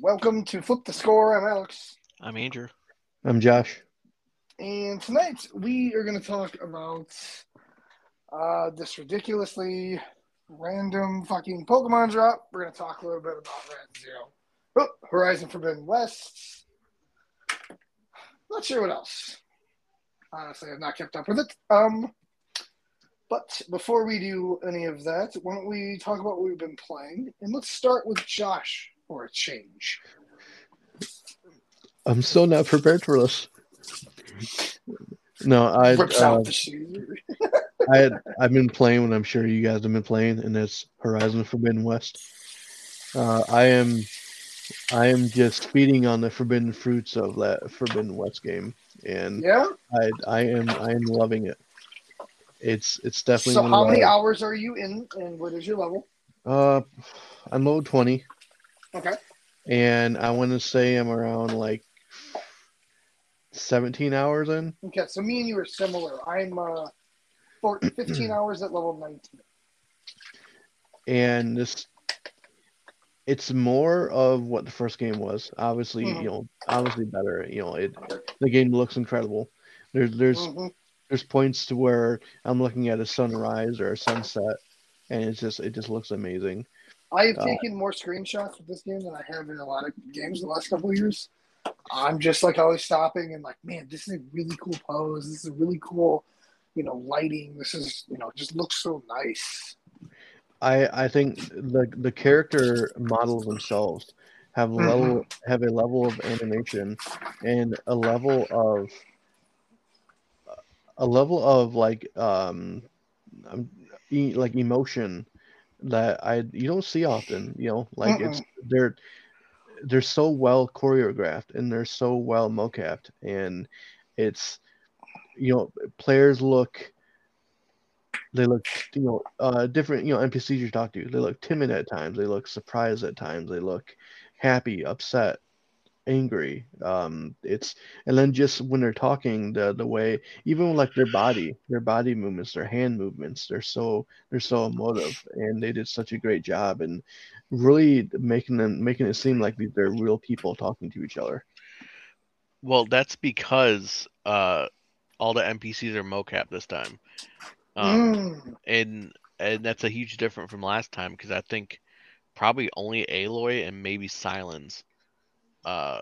welcome to Flip the Score. I'm Alex. I'm Andrew. I'm Josh. And tonight we are going to talk about uh, this ridiculously random fucking Pokemon drop. We're going to talk a little bit about Red Zero, oh, Horizon Forbidden West. Not sure what else. Honestly, I've not kept up with it. Um, but before we do any of that, why don't we talk about what we've been playing? And let's start with Josh for a change. I'm still not prepared for this. No, I. Rips Uh, out the shoe. I had, I've been playing what I'm sure you guys have been playing, and it's Horizon Forbidden West. Uh, I am, I am just feeding on the forbidden fruits of that Forbidden West game, and Yeah. I, I am, I am loving it. It's, it's definitely. So how many hours are you in, and what is your level? Uh, I'm low twenty, Okay. and I want to say I'm around like 17 hours in. Okay. So me and you are similar. I'm uh, 14, 15 hours at level 19. and this it's more of what the first game was obviously Mhm. you know obviously better you know it the game looks incredible there's there's Mhm. there's points to where i'm looking at a sunrise or a sunset and it's just it just looks amazing I have Uh, taken more screenshots with this game than I have in a lot of games the last couple of years. I'm just like always stopping and like, man, this is a really cool pose. This is a really cool, you know, lighting. This is, you know, just looks so nice. i i think the the character models themselves have a level have a level of animation and a level of a level of like um um, like emotion that I you don't see often. You know, like it's they're they're so well choreographed and they're so well mocapped, and it's you know players look they look you know uh different you know npcs you talk to they look timid at times they look surprised at times they look happy upset angry. Um it's and then just when they're talking the the way even like their body their body movements their hand movements they're so they're so emotive and they did such a great job and really making them making it seem like these- they're real people talking to each other. Well, that's because uh, all the NPCs are mocap this time, um, Mm. and and that's a huge difference from last time because I think probably only Aloy and maybe Sylens, uh,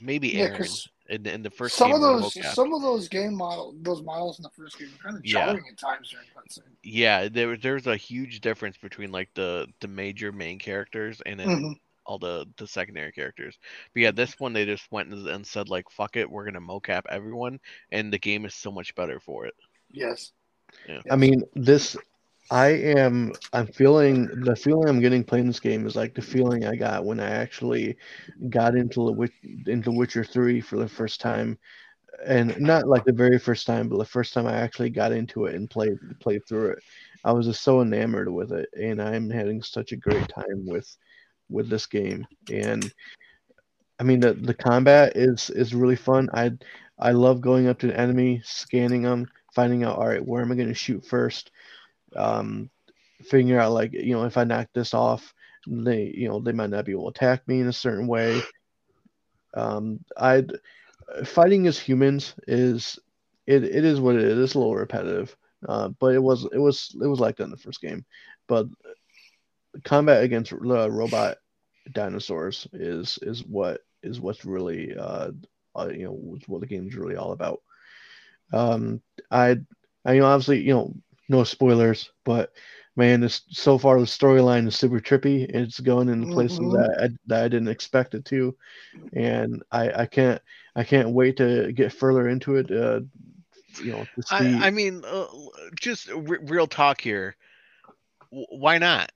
maybe Yeah, Aaron 'cause in, the- in the first some game of those, mocap. some of those game model, those models in the first game are kind of Yeah. jarring at times during cutscene. Yeah, there there's a huge difference between like the the major main characters and then Mhm. all the the secondary characters. But yeah, this one they just went and, and said like fuck it, we're gonna mocap everyone, and the game is so much better for it. Yes. Yeah. I mean, this I am I'm feeling the feeling I'm getting playing this game is like the feeling I got when I actually got into the into Witcher 3 for the first time. And not like the very first time, but the first time I actually got into it and played played through it. I was just so enamored with it and I'm having such a great time with with this game. And I mean the the combat is is really fun. I I love going up to an enemy, scanning them, finding out all right, where am I going to shoot first? Um, figure out like you know if I knock this off, they you know they might not be able to attack me in a certain way. Um, I fighting as humans is it, it is what it is. It's a little repetitive, uh, but it was it was it was like that in the first game. But combat against the robot dinosaurs is is what is what's really uh, uh you know what the game's really all about. Um, I I you know obviously you know no spoilers, but man, this so far the storyline is super trippy. It's going into places Mhm. that I, that I didn't expect it to, and I I can't I can't wait to get further into it. Uh, you know. I I mean, uh, just r- real talk here. W- why not?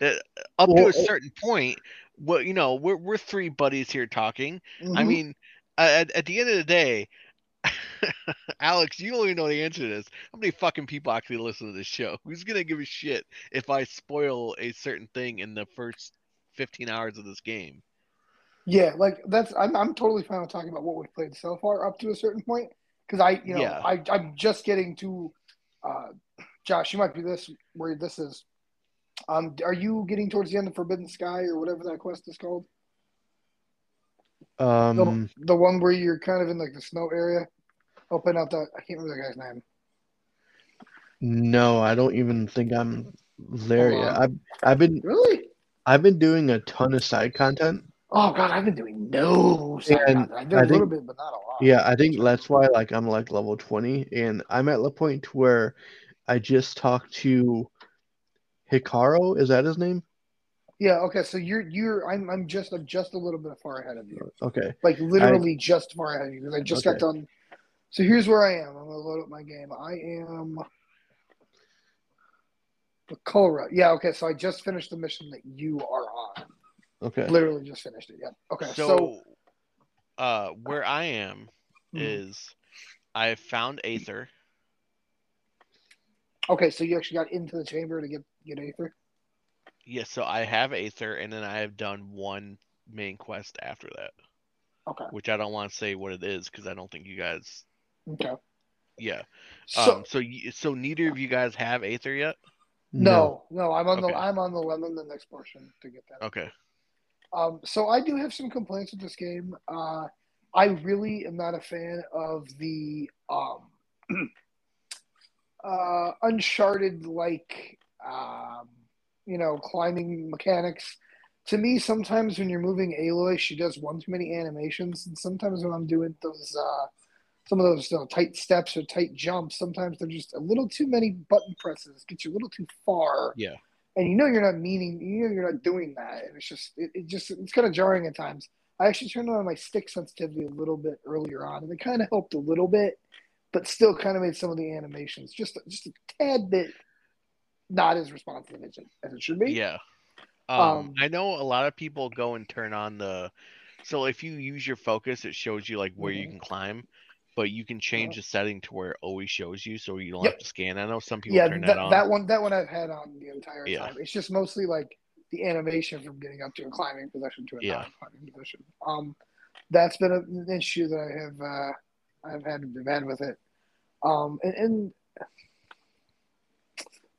Uh, up to a certain point, well, you know, we're we're three buddies here talking. I Mhm. mean, at, at the end of the day, Alex, you only know the answer to this. How many fucking people actually listen to this show? Who's gonna give a shit if I spoil a certain thing in the first 15 hours of this game? Yeah, like that's I'm I'm totally fine with talking about what we've played so far up to a certain point because I you know Yeah. I I'm just getting to uh Josh, you might be this where this is. Um, are you getting towards the end of Forbidden Sky or whatever that quest is called? Um, The, the one where you're kind of in like the snow area, open up the I can't remember the guy's name. no, I don't even think I'm there yet. I've I've been Really? I've been doing a ton of side content. Oh god, I've been doing no. side And content. I did I a little think- bit, but not a lot. Yeah, I think that's why like I'm like level 20 and I'm at the point where I just talked to Hekarro, is that his name? Yeah. Okay. So you're you're I'm I'm just I'm just a little bit far ahead of you. Okay. Like literally just far ahead of you because I just got done. So here's where I am. I'm gonna load up my game. I am the Colra. Yeah. Okay. So I just finished the mission that you are on. Okay. Literally just finished it. Yeah. Okay. So, So, uh, where I am Mhm. is I found Aether. okay. So you actually got into the chamber to get get Aether. Yes, so I have Aether, and then I have done one main quest after that, Okay. which I don't want to say what it is because I don't think you guys. Okay. Yeah. So um. So you, so neither of you guys have Aether yet. no, no, I'm on Okay. the I'm on the lemon the next portion to get that. Okay. Um, so I do have some complaints with this game. Uh, I really am not a fan of the um, uh, Uncharted like um, you know climbing mechanics. To me, sometimes when you're moving Aloy, she does one too many animations, and sometimes when I'm doing those uh, some of those you know, tight steps or tight jumps, sometimes they're just a little too many button presses, get you a little too far Yeah. and you know you're not meaning you know you're not doing that and it's just it, it just it's kind of jarring at times i actually turned on my stick sensitivity a little bit earlier on and it kind of helped a little bit but still kind of made some of the animations just just a tad bit not as responsive as it, as it should be Yeah. Um, Um, I know a lot of people go and turn on the. So if you use your focus, it shows you like where you Mhm. can climb, but you can change the setting to where it always shows you, so you don't Yep. have to scan. I know some people yeah turn that, that, on. that one that one i've had on the entire Yeah. time it's just mostly like the animation from getting up to a climbing position to a Yeah. non-climbing position um that's been an issue that i have uh i've had to had with it um and, and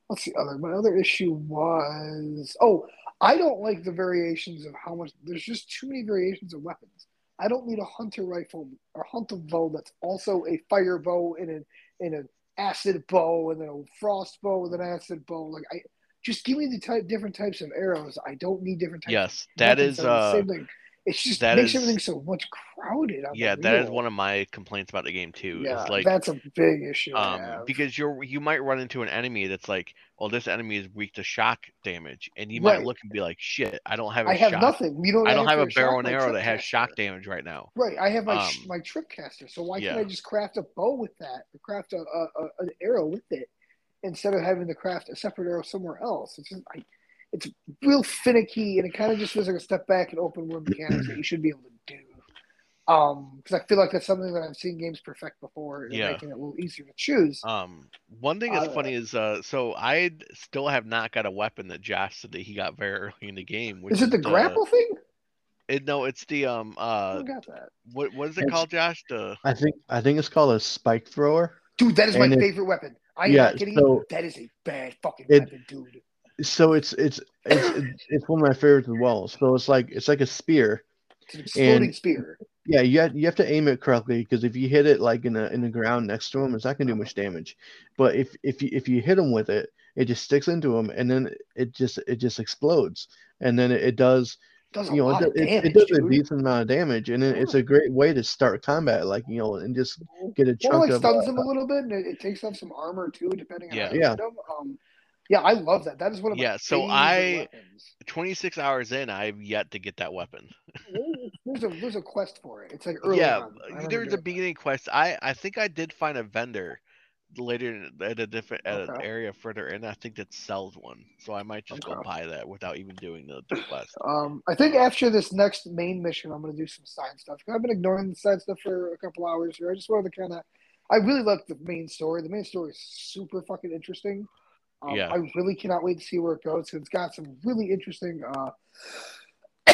what's the other my other issue was oh i don't like the variations of how much there's just too many variations of weapons i don't need a hunter rifle or hunter bow that's also a fire bow and an and an acid bow and then a frost bow with an acid bow. Like i just give me the type different types of arrows. I don't need different types yes, of that is that are the uh same thing it's just that makes is- everything so much crowded the yeah, that is one of my complaints about the game too. yeah like that's a big issue um because you're you might run into an enemy that's like, well, this enemy is weak to shock damage, and you might look and be like, shit, I don't have a I have shock. nothing. You don't. I don't have a barrel and arrow that has shock damage right now. Right, I have my Um, my trip caster, so why yeah. can't I just craft a bow with that, craft a, a, a an arrow with it, instead of having to craft a separate arrow somewhere else? It's just, I, it's real finicky, and it kind of just feels like a step back in open world mechanics that you should be able to do. Um, because I feel like that's something that I've seen games perfect before, and Yeah. making it a little easier to choose. Um, one thing that's Uh, funny is uh, so I still have not got a weapon that Josh said that he got very early in the game. Which Is it the grapple thing? It, no, it's the um uh got that, what what is it It's- called, Josh? The I think I think it's called a spike thrower. dude. That is my it- favorite weapon. I am yeah, not kidding so- you. That is a bad fucking It- weapon, dude. So it's it's it's it's one of my favorites as well. So it's like it's like a spear. It's an exploding and- spear. Yeah, you have, you have to aim it correctly because if you hit it like in the in the ground next to him, it's not gonna do much damage. But if if you if you hit him with it, it just sticks into him, and then it just it just explodes, and then it, it does Does you know it, it, damage, it does a decent amount of damage, and then it's a great way to start combat, like you know, and just get a Well, chunk like of stuns uh, him a little bit, and it, it takes off some armor too, depending on Yeah. how you Yeah. hit him. Um, yeah, I love that. That is one of Yeah, so I- weapons. 26 hours in, I've yet to get that weapon. There's a there's a quest for it. It's like early yeah. There's a beginning quest. I I think I did find a vendor later in- at a different at an area further in. I think that sells one, so I might just go buy that without even doing the, the quest. Um, I think after this next main mission, I'm gonna do some side stuff. I've been ignoring the side stuff for a couple hours here. I just wanted to kind of. I really like the main story. The main story is super fucking interesting. Um, Yeah. I really cannot wait to see where it goes. It's got some really interesting uh,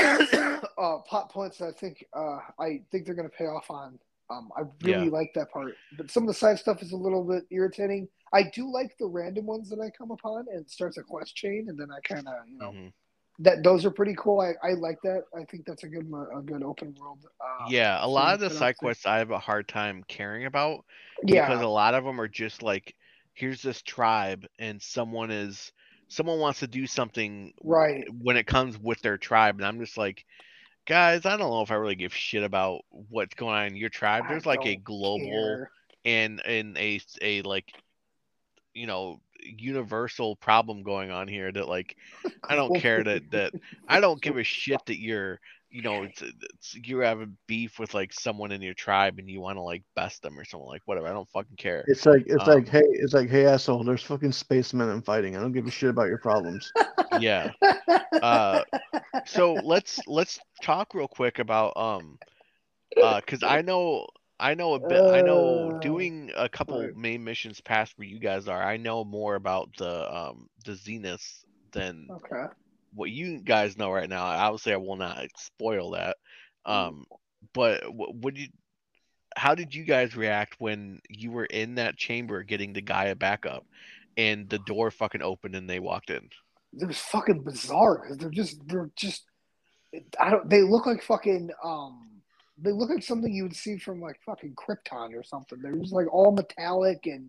uh, plot points that I think uh, I think they're going to pay off on Um, I really Yeah. like that part, but some of the side stuff is a little bit irritating. I do like the random ones that I come upon, and it starts a quest chain, and then I kind of you know Mhm. that those are pretty cool. I, I like that. I think that's a good a good open world. Uh, Yeah, a lot of the side quests I have a hard time caring about yeah, because a lot of them are just like, here's this tribe, and someone is someone wants to do something right. when it comes with their tribe, and I'm just like, guys, I don't know if I really give shit about what's going on in your tribe. I There's like a global care. and and a like, you know, universal problem going on here that like I don't care that that I don't give a shit that you're you know it's, it's you have a beef with like someone in your tribe and you want to like best them or something like whatever. I don't fucking care. It's like it's Um, like hey it's like hey asshole. There's fucking spacemen I'm fighting. I don't give a shit about your problems. Yeah. Uh, so let's let's talk real quick about um uh because I know I know a bit I know Uh, doing a couple right. main missions past where you guys are I know more about the um the Zenith than okay. What you guys know right now. Obviously, I will not spoil that. Um, but what would you? How did you guys react when you were in that chamber getting the guy back up, and the door fucking opened and they walked in? They're fucking bizarre because they're just they're just I don't they look like fucking um they look like something you would see from like fucking Krypton or something. They're just like all metallic and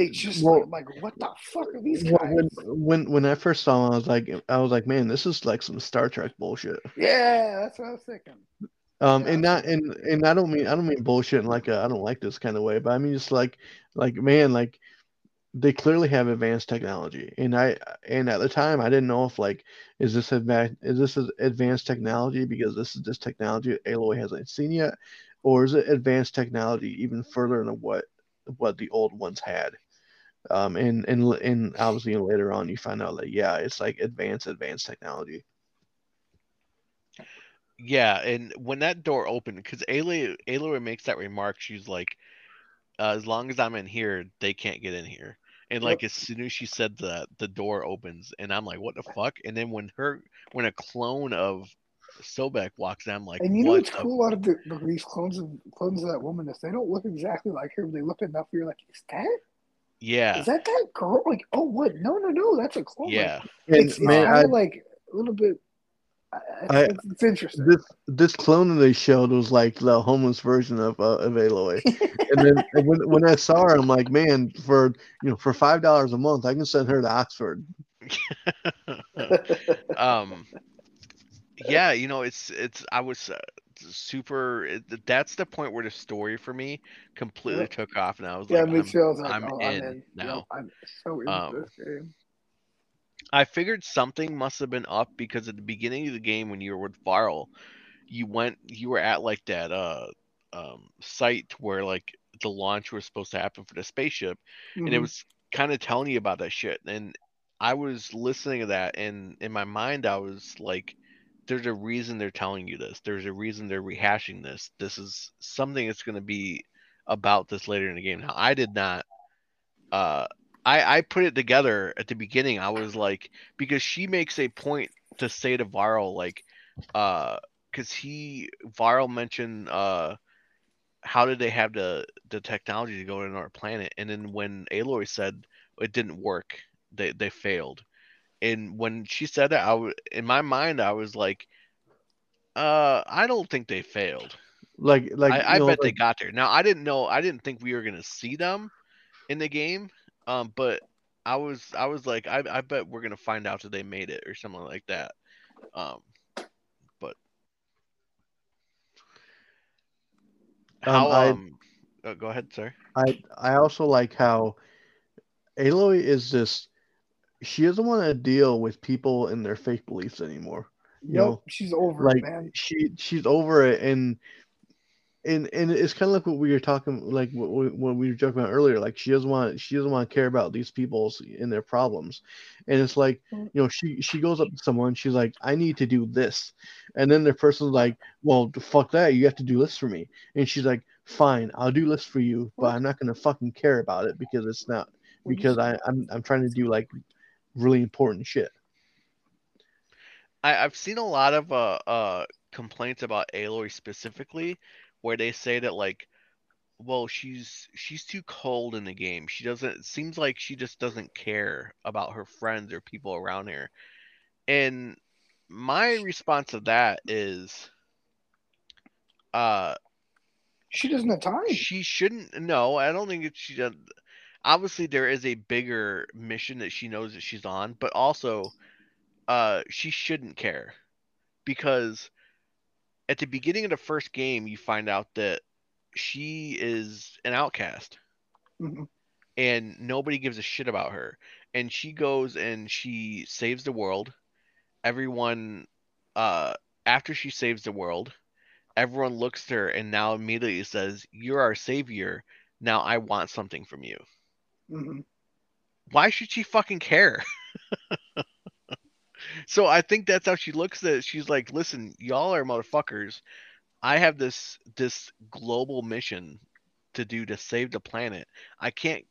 they just Well- like, like what the fuck are these Well, guys? when when when I first saw him, I was like I was like, man, this is like some Star Trek bullshit. Yeah, that's what I was thinking. Um, Yeah, and not and and I don't mean I don't mean bullshit in like a I don't like this kind of way, but I mean just like like man, like they clearly have advanced technology, and I and at the time I didn't know if like is this advanced is this advanced technology because this is this technology Aloy hasn't seen yet, or is it advanced technology even further than what what the old ones had? Um, and and and obviously later on you find out that yeah, it's like advanced advanced technology. Yeah, and when that door opened, because Aloy Aloy makes that remark, she's like, uh, "As long as I'm in here, they can't get in here." And like as soon as she said that, the door opens, and I'm like, "What the fuck?" And then when her when a clone of Sobeck walks in, I'm like, And you know what's the cool out of the, the these clones of clones of that woman is they don't look exactly like her. but They look enough. You're like, is that Yeah, is that that girl? Like, oh what? No, no, no, that's a clone. Yeah, And it's, it's man, kind I, of like a little bit. I, I- it's, it's interesting. this this clone that they showed was like the homeless version of uh, of Aloy. and then and when when I saw her, I'm like, man, for you know, for five dollars a month, I can send her to Oxford. um, yeah. You know, it's it's I was uh, super. That's the point where the story for me completely Yep. took off, and I was yeah, like, me I'm, too. I was like, I'm oh, in I'm in now. I'm so into Um, this game. I figured something must have been up because at the beginning of the game when you were with Varl, you went you were at like that uh um site where like the launch was supposed to happen for the spaceship and it Mhm. was kind of telling you about that shit and I was listening to that and in my mind I was like there's a reason they're telling you this. There's a reason they're rehashing this. This is something that's going to be about this later in the game. Now I did not uh I, I put it together at the beginning. I was like, because she makes a point to say to Varl, like, uh, because he Varl mentioned, uh, how did they have the the technology to go to another planet? And then when Aloy said it didn't work, they they failed. And when she said that, I w- in my mind I was like, uh, I don't think they failed. Like like I, I know, bet they got there. Now I didn't know. I didn't think we were gonna see them in the game. Um, but I was I was like, I, I bet we're gonna find out that they made it or something like that. Um, but how I- um, oh, go ahead, sir. I I also like how Aloy is just she doesn't want to deal with people and their fake beliefs anymore. Yep, know, she's over like it, man. she she's over it and and and it's kind of like what we were talking like what we, what we were joking about earlier like she doesn't want she doesn't want to care about these people's and their problems and it's like Mm. you know she she goes up to someone she's like i need to do this and then the person's like well fuck that you have to do this for me and she's like fine i'll do this for you but i'm not going to fucking care about it because it's not because I, I'm I'm trying to do like really important shit. I, I've seen a lot of uh uh complaints about Aloy specifically, where they say that like well, she's she's too cold in the game. She doesn't. It seems like she just doesn't care about her friends or people around her. And my response to that is, uh, She doesn't have time. she shouldn't. No, I don't think it, she does. Obviously, there is a bigger mission that she knows that she's on, but also, uh, she shouldn't care because at the beginning of the first game, you find out that she is an outcast Mhm. and nobody gives a shit about her. And she goes and she saves the world. Everyone, uh, after she saves the world, everyone looks at her and now immediately says, "You're our savior. Now I want something from you." Mhm. Why should she fucking care? so I think that's how she looks at it. She's like, "Listen, y'all are motherfuckers. I have this this global mission to do to save the planet. I can't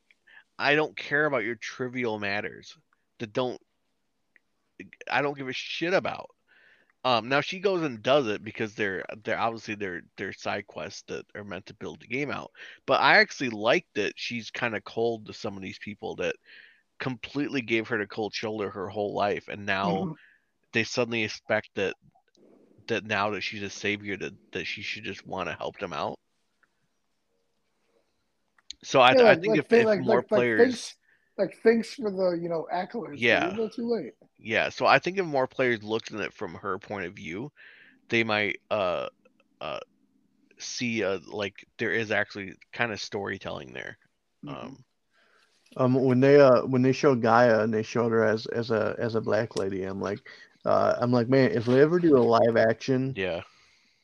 I don't care about your trivial matters that don't I don't give a shit about. Um now she goes and does it because they're they're obviously they're they're side quests that are meant to build the game out. But I actually like that she's kind of cold to some of these people that completely gave her the cold shoulder her whole life and now Mhm. they suddenly expect that that now that she's a savior that, that she should just want to help them out. So I, Yeah, I like- think like if, they- if like- more players thanks- like thanks for the you know accolades. Yeah. too late. Yeah, so I think if more players looked at it from her point of view, they might uh uh see uh like there is actually kind of storytelling there. Mhm. Um Um, when they uh when they showed Gaia and they showed her as as a as a black lady, I'm like, uh, I'm like, man, if they ever do a live action yeah.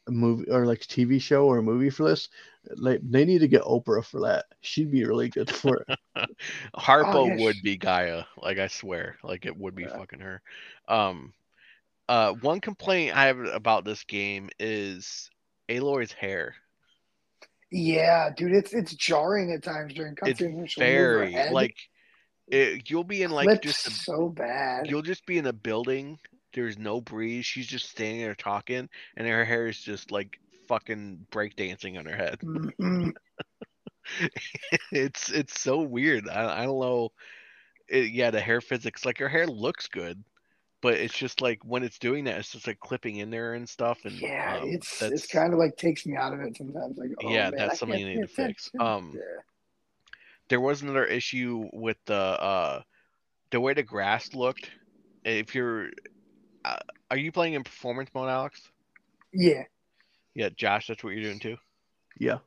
movie or like TV show or a movie for this, like they need to get Oprah for that. She'd be really good for it. Harpo yes. would be Gaia, like I swear, like it would be Yeah. fucking her. Um, uh, one complaint I have about this game is Aloy's hair. Yeah, dude, it's it's jarring at times during It's cutscenes. when she'll move her very like it, you'll be in like Clipped just a, so bad. you'll just be in a building. There's no breeze. She's just standing there talking, and her hair is just like fucking breakdancing on her head. Mhm. it's it's so weird. I, I don't know. It, yeah, the hair physics, like her hair looks good, but it's just like when it's doing that, it's just like clipping in there and stuff. And Yeah, um, it's it's kind of like takes me out of it sometimes. Like, oh, Yeah, man, that's I something you need to fix. Um, Yeah. there was another issue with the uh the way the grass looked. If you're, uh, are you playing in performance mode, Alex? yeah, Yeah, Josh, that's what you're doing too. Yeah.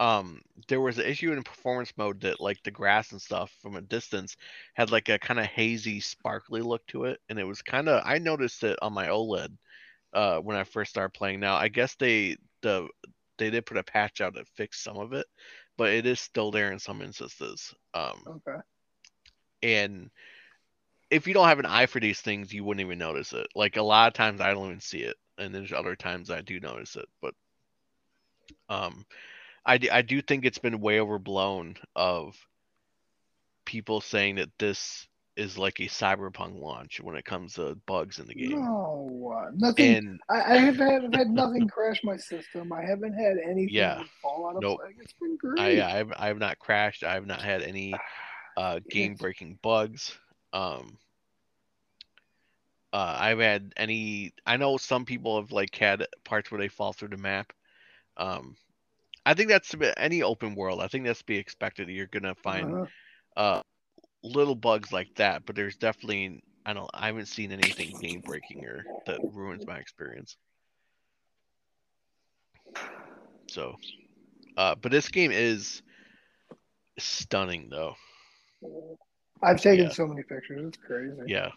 um there was an issue in performance mode that like the grass and stuff from a distance had like a kind of hazy sparkly look to it and it was kind of i noticed it on my oled uh when i first started playing now i guess they the they did put a patch out that fixed some of it but it is still there in some instances um okay. and if you don't have an eye for these things you wouldn't even notice it like a lot of times i don't even see it and there's other times i do notice it but um i, d- I do think it's been way overblown of people saying that this is like a cyberpunk launch when it comes to bugs in the game No, uh, nothing. and I, I have had, I've had nothing crash my system. I haven't had anything Yeah. fall out of Nope. play. It's been great. I, I have I have not crashed. I have not had any uh, game breaking bugs. Um, uh, I've had any. I know some people have like had parts where they fall through the map. Um, I think that's to be, any open world. I think that's to be expected. You're gonna find Uh-huh. uh little bugs like that, but there's definitely I don't. I haven't seen anything game breaking or that ruins my experience. So, uh, but this game is stunning though. I've taken Yeah. so many pictures. It's crazy. Yeah.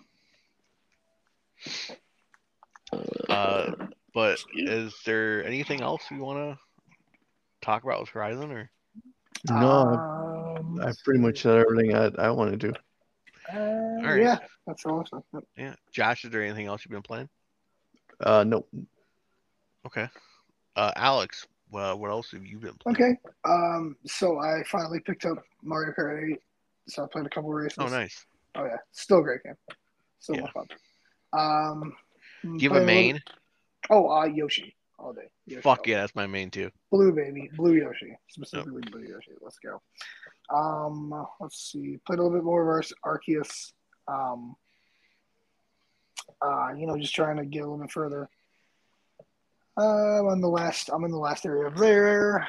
Uh, but is there anything else we want to talk about with Horizon or? No, Um, I pretty much said everything I, I wanted to. Uh, right. Yeah, that's awesome. Yeah, Josh, is there anything else you've been playing? Uh, nope. Okay. Uh, Alex, well, what else have you been playing? Okay. Um. So I finally picked up Mario Kart 8. So I played a couple races. Oh, nice. Oh yeah, still a great game. Still Yeah. my fun. Um. You a playing little- main? Oh, uh, Yoshi. all day. Yoshi Fuck all day. yeah, that's my main too. Blue baby, blue Yoshi, specifically blue Yoshi. Let's go. Um, let's see. Played a little bit more versus Arceus. Um, uh, you know, just trying to get a little bit further. Uh, I'm on the last. I'm in the last area of there.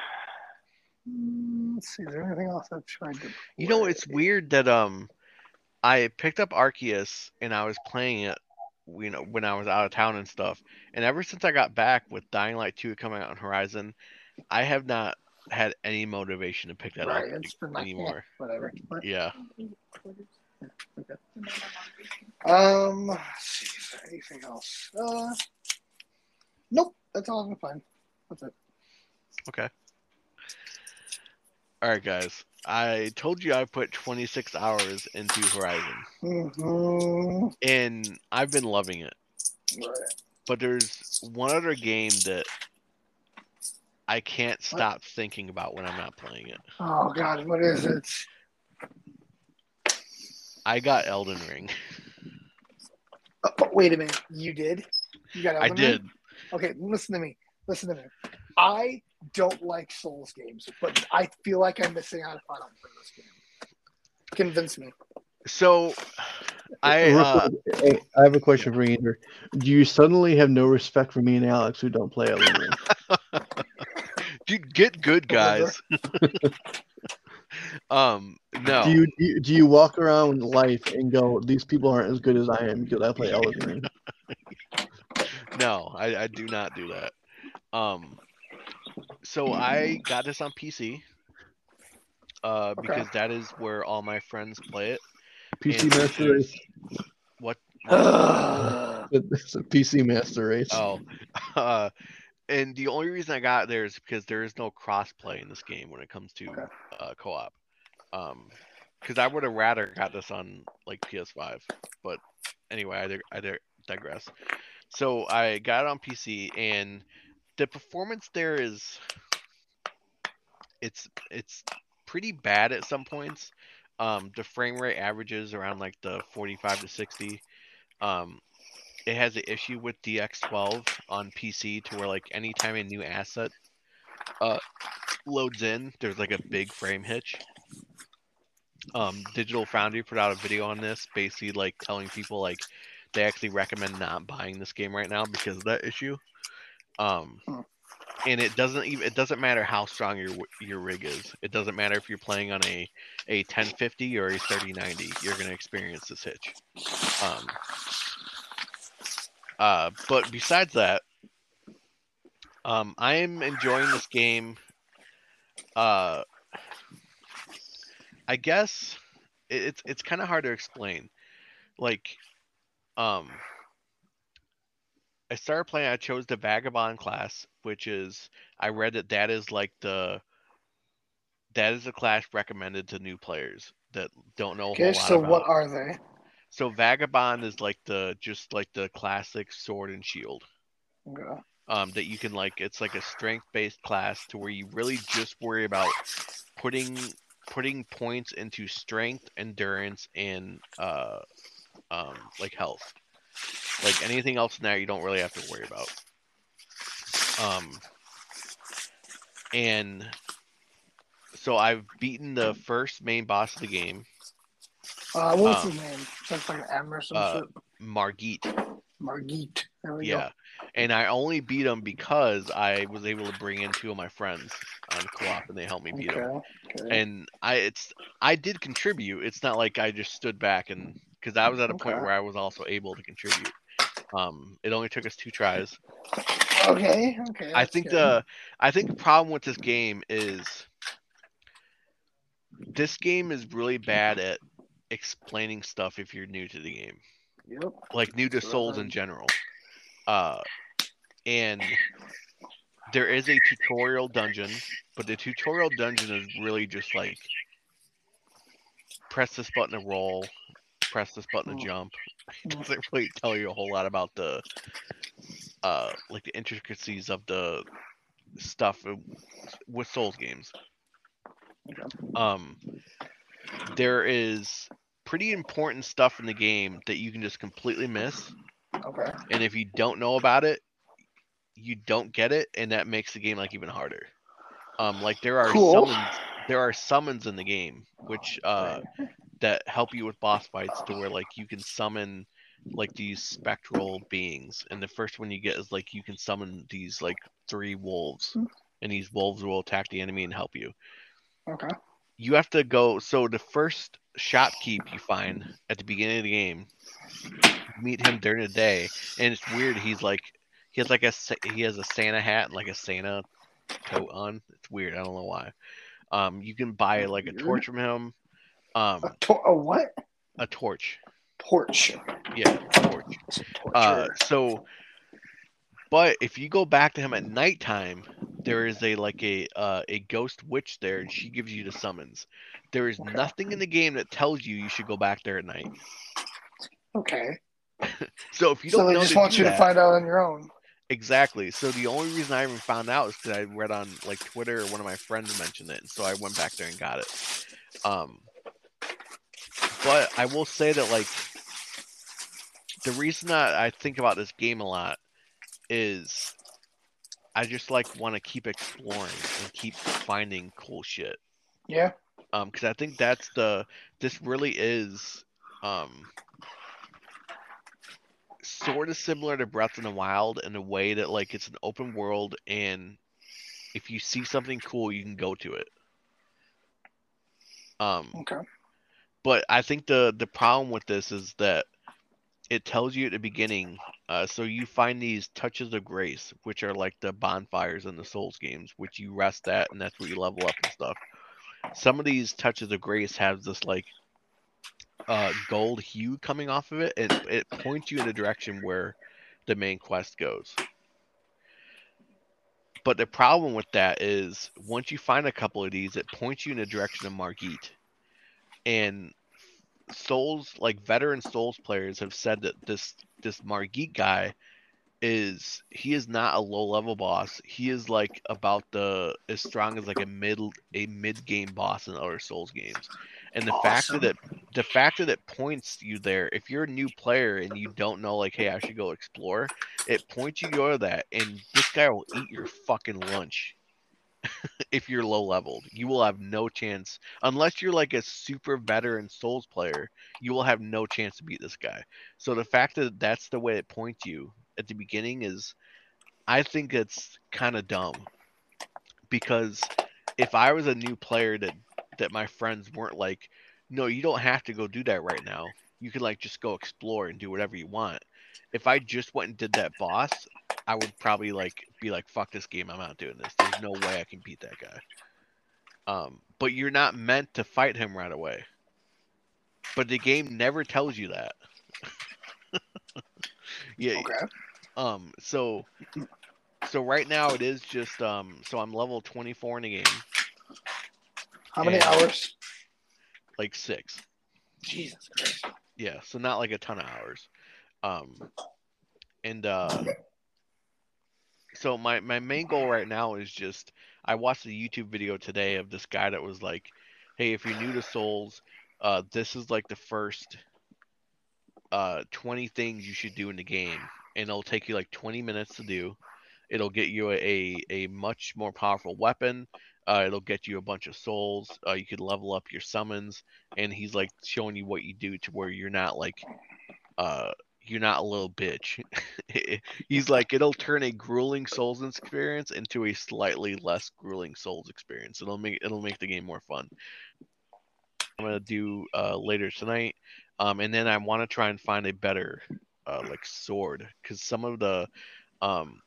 Hmm, Let's see. Is there anything else I've tried to? You know, it's weird that um, I picked up Arceus and I was playing it, you know, when I was out of town and stuff. And ever since I got back with Dying Light 2 coming out on Horizon, I have not had any motivation to pick that Right, up like, eh, anymore. whatever. But, Yeah. Um, let's see. Is there anything else? Uh, nope. That's all been playing. That's it. Okay. All right, guys. I told you I put 26 hours into Horizon, Mm-hmm. and I've been loving it. Right. But there's one other game that I can't stop thinking about when I'm not playing it. Oh God, what is it? I got Elden Ring. Oh, wait a minute. You did? You got I Elden Ring? did. Okay, listen to me. Listen to me. I don't like Souls games, but I feel like I'm missing out if I don't play this game. Convince me. So, I uh, hey, I have a question for you. Andrew. Do you suddenly have no respect for me and Alex who don't play Elden Ring? dude, get good, guys. um, no. Do you, do you do you walk around life and go, these people aren't as good as I am because I play Elden Ring? No, I, I do not do that. Um, so I got this on PC. Uh, Okay. because that is where all my friends play it. PC And Master Race. What? It's a PC Master Race. Oh, uh, and the only reason I got there is because there is no cross-play in this game when it comes to Okay. uh, co-op. Um, because I would have rather got this on like PS5, but anyway, I dig- I dig- digress. So I got it on PC, and the performance there is it's it's pretty bad at some points. Um, the frame rate averages around like the 45 to 60. Um, it has an issue with DX12 on PC to where like anytime a new asset uh loads in, there's like a big frame hitch. Um, Digital Foundry put out a video on this, basically like telling people like they actually recommend not buying this game right now because of that issue. Um, Hmm. and it doesn't even it doesn't matter how strong your your rig is. It doesn't matter if you're playing on a a 1050 or a 3090. You're gonna experience this hitch. Um, uh, but besides that, um, I am enjoying this game. Uh, I guess it, it's it's kind of hard to explain. Like, um, I started playing. I chose the vagabond class, which is I read that that is like the that is a class recommended to new players that don't know a Okay, whole lot so what are they? So vagabond is like the just like the classic sword and shield. Okay. Um, that you can like it's like a strength based class to where you really just worry about putting putting points into strength, endurance, and uh um like health. Like anything else in that you don't really have to worry about. Um and so I've beaten the first main boss of the game, Uh, what's Um, his name? That's like an M or some uh, shit. Margit. Margit. There we Yeah. And I only beat him because I was able to bring in two of my friends on co-op and they helped me go. beat him. Okay. okay. And I it's I did contribute. It's not like I just stood back and because I was at a point where I was also able to contribute. Um, it only took us two tries. okay. Okay. I think good. the I think the problem with this game is this game is really bad at explaining stuff if you're new to the game. Yep. like new to That's what I souls in general uh and there is a tutorial dungeon but the tutorial dungeon is really just like press this button to roll press this button to Mm. jump it doesn't really tell you a whole lot about the uh like the intricacies of the stuff with souls games um there is pretty important stuff in the game that you can just completely miss Okay. and if you don't know about it you don't get it, and that makes the game like even harder. Um, like there are Cool. summons, there are summons in the game which uh that help you with boss fights to where like you can summon like these spectral beings, and the first one you get is like you can summon these like three wolves, Hmm. and these wolves will attack the enemy and help you Okay. you have to go so the first shopkeep you find at the beginning of the game meet him during the day and it's weird he's like he has like a he has a santa hat and like a santa coat on it's weird i don't know why um you can buy like a torch from him um A, tor- a what? a torch Torch. yeah torch uh so but if you go back to him at nighttime there is a like a uh, a ghost witch there and she gives you the summons there is Okay. nothing in the game that tells you you should go back there at night okay. so if you don't so they just want you to find out on your own. exactly so the only reason i even found out is because i read on like twitter or one of my friends mentioned it and so i went back there and got it um but i will say that like the reason that i think about this game a lot is i just like want to keep exploring and keep finding cool shit Yeah. um because i think that's the this really is um sort of similar to breath in the wild in a way that like it's an open world and if you see something cool you can go to it um Okay. But I think the the problem with this is that it tells you at the beginning. Uh, so you find these touches of grace, which are like the bonfires in the Souls games, which you rest at, and that's where you level up and stuff. Some of these touches of grace have this like uh, gold hue coming off of it, and it points you in the direction where the main quest goes. But the problem with that is once you find a couple of these, it points you in the direction of Margit. And Souls, like veteran Souls players, have said that this this Margit guy is he is not a low level boss. He is like about the as strong as like a mid a mid game boss in other Souls games. And the fact Awesome. that the fact that it points you there, if you're a new player and you don't know like, hey, I should go explore, it points you go to that, and this guy will eat your fucking lunch. if you're low leveled, you will have no chance unless you're like a super veteran Souls player. You will have no chance to beat this guy. So the fact that that's the way it points you at the beginning is, I think it's kind of dumb. Because if I was a new player that that my friends weren't like, no, you don't have to go do that right now. You can like just go explore and do whatever you want. If I just went and did that boss, I would probably like be like, fuck this game, I'm not doing this. There's no way I can beat that guy. Um, but you're not meant to fight him right away. But the game never tells you that. yeah. Okay. Um. So. So right now it is just um. So I'm level 24 in the game, How many hours? like six. Jesus Christ. Yeah. So not like a ton of hours. Um. And uh. So my my main goal right now is just I watched a YouTube video today of this guy that was like, "Hey, if you're new to Souls, uh, this is like the first uh 20 things you should do in the game, and it'll take you like 20 minutes to do. It'll get you a a much more powerful weapon. Uh, it'll get you a bunch of souls. Uh, you can level up your summons, and he's like showing you what you do to where you're not like, uh, you're not a little bitch. he's like, it'll turn a grueling Souls experience into a slightly less grueling Souls experience. It'll make it'll make the game more fun. I'm gonna do uh, later tonight, um, and then I want to try and find a better uh, like sword because some of the um,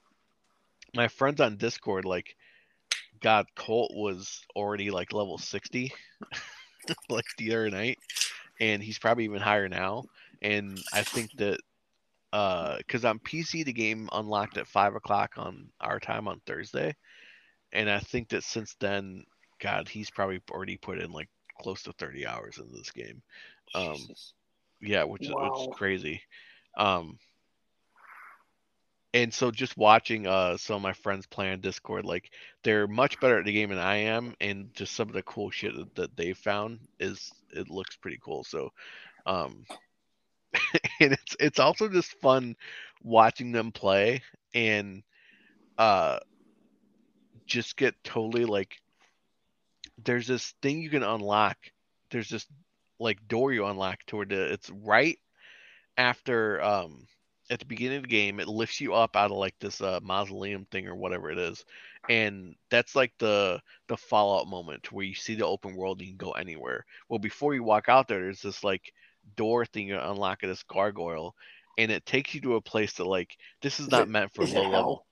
my friends on Discord like God Colt was already like level 60 like the other night and he's probably even higher now and I think that uh because on PC the game unlocked at five o'clock on our time on Thursday. And I think that since then God he's probably already put in like close to 30 hours into this game. Um Jesus. yeah which is which is crazy. Um and so just watching uh some of my friends play on discord like they're much better at the game than i am and just some of the cool shit that, that they found is it looks pretty cool. So um and it's it's also just fun watching them play and uh just get totally like there's this thing you can unlock. There's this like door you unlock toward the it's right after um at the beginning of the game it lifts you up out of like this uh mausoleum thing or whatever it is and that's like the the fallout moment where you see the open world and you can go anywhere well before you walk out there there's this like door thing you unlock at this gargoyle and it takes you to a place that like this is, Is not it- meant for low level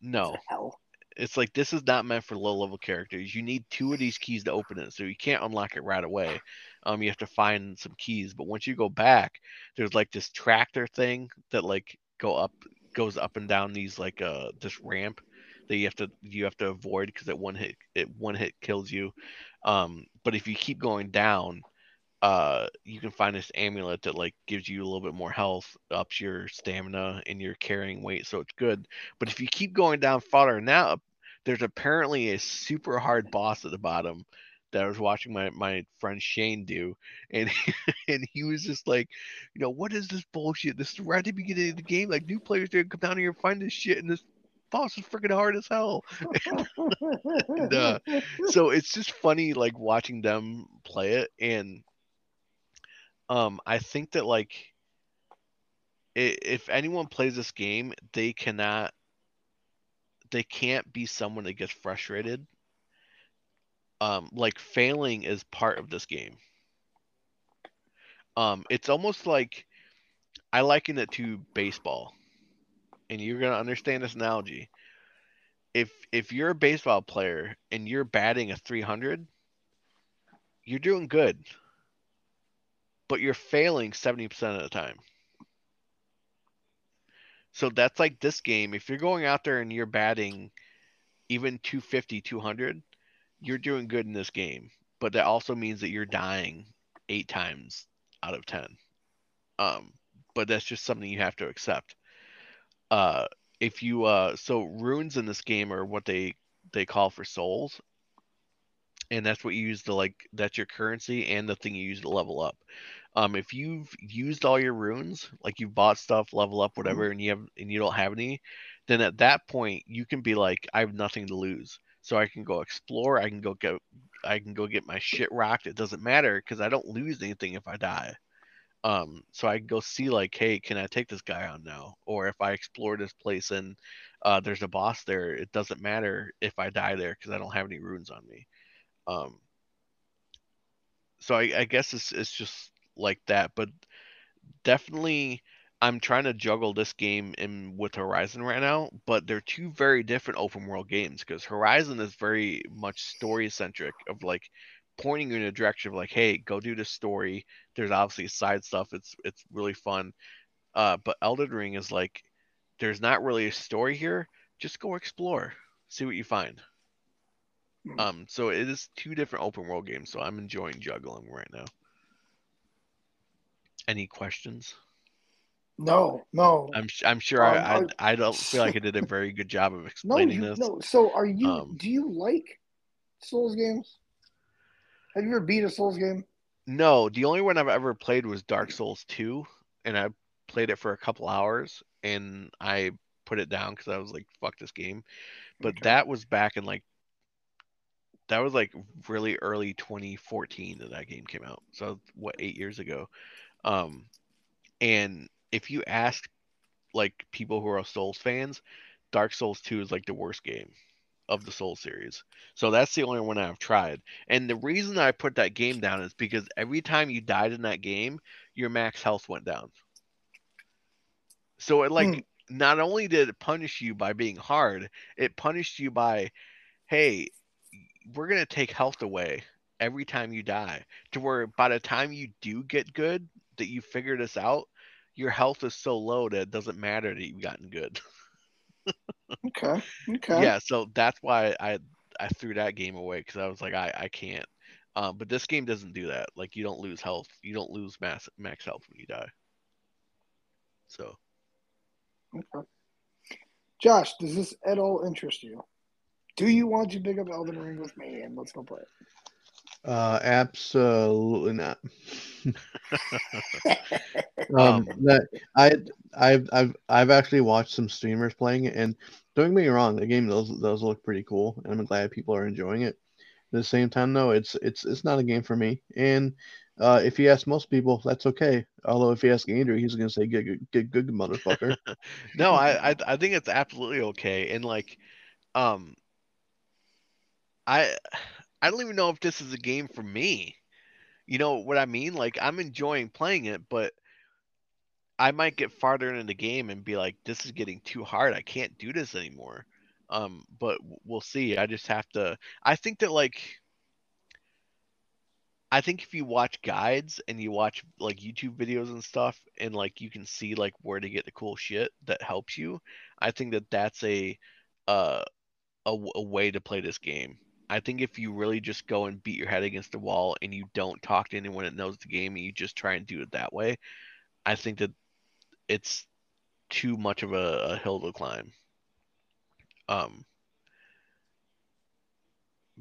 no Hell. it's like this is not meant for low level characters. You need two of these keys to open it, so you can't unlock it right away. Um, you have to find some keys, but once you go back, there's like this tractor thing that like go up, goes up and down these like uh this ramp that you have to you have to avoid because it one hit it one hit kills you. Um, but if you keep going down, uh, you can find this amulet that like gives you a little bit more health, ups your stamina and your carrying weight, so it's good. But if you keep going down farther now, there's apparently a super hard boss at the bottom that I was watching my, my friend Shane do, and and he was just like, you know, what is this bullshit? This is right at the beginning of the game. Like new players didn't come down here and find this shit, and this boss is freaking hard as hell. And, uh, so it's just funny like watching them play it, and um, I think that like if anyone plays this game, they cannot they can't be someone that gets frustrated. Um, like failing is part of this game. Um, it's almost like I liken it to baseball, and you're gonna understand this analogy. If if you're a baseball player and you're batting a 300, you're doing good, but you're failing 70% of the time. So that's like this game. If you're going out there and you're batting even 250, 200, you're doing good in this game. But that also means that you're dying eight times out of 10. Um, but that's just something you have to accept. Uh, if you uh, so runes in this game are what they they call for souls, and that's what you use to like that's your currency and the thing you use to level up. Um, if you've used all your runes, like you've bought stuff, level up, whatever, and you have and you don't have any, then at that point you can be like, I have nothing to lose, so I can go explore. I can go get, I can go get my shit rocked. It doesn't matter because I don't lose anything if I die. Um, so I can go see like, hey, can I take this guy on now? Or if I explore this place and uh, there's a boss there, it doesn't matter if I die there because I don't have any runes on me. Um, so I, I guess it's it's just like that, but definitely I'm trying to juggle this game in with Horizon right now, but they're two very different open world games because Horizon is very much story centric of like pointing you in a direction of like, hey, go do this story. There's obviously side stuff. It's it's really fun. Uh, but Elden Ring is like, there's not really a story here. Just go explore, see what you find. Hmm. Um, so it is two different open world games. So I'm enjoying juggling right now. Any questions? No, no, I'm I'm sure Um, I, I I don't feel like I did a very good job of no. explaining You this. no. So, are you? Um, do you like Souls games? Have you ever beat a Souls game? No, the only one I've ever played was Dark Souls 2, and I played it for a couple hours, and I put it down because I was like, "Fuck this game." But Okay. that was back in like that was like really early 2014 that that game came out. So what eight years ago. Um, and if you ask like people who are Souls fans, Dark Souls 2 is like the worst game of the Soul series. So that's the only one I've tried. And the reason I put that game down is because every time you died in that game, your max health went down. So it like Hmm. not only did it punish you by being hard, it punished you by, hey, we're gonna take health away every time you die. To where by the time you do get good, that you figure this out, your health is so low that it doesn't matter that you've gotten good. Okay. Okay. Yeah, so that's why I I threw that game away because I was like I I can't. Um, but this game doesn't do that. Like you don't lose health. You don't lose max max health when you die. So Okay. Josh, does this at all interest you? Do you want to pick up Elden Ring with me and let's go play it? Uh, absolutely not. Um, that I I've I've I've actually watched some streamers playing it, and don't get me wrong, the game does does look pretty cool, and I'm glad people are enjoying it. At the same time, though, it's it's it's not a game for me. And uh, if you ask most people, that's okay. Although if you ask Andrew, he's gonna say get good, get good, motherfucker. no, I, I I think it's absolutely okay. And like, um, I I don't even know if this is a game for me. You know what I mean? Like I'm enjoying playing it, but I might get farther into the game and be like, this is getting too hard. I can't do this anymore. Um, but we'll see. I just have to. I think that like, I think if you watch guides and you watch like YouTube videos and stuff, and like you can see like where to get the cool shit that helps you, I think that that's a uh a, a way to play this game. I think if you really just go and beat your head against the wall and you don't talk to anyone that knows the game and you just try and do it that way, I think that it's too much of a, a hill to climb. Um,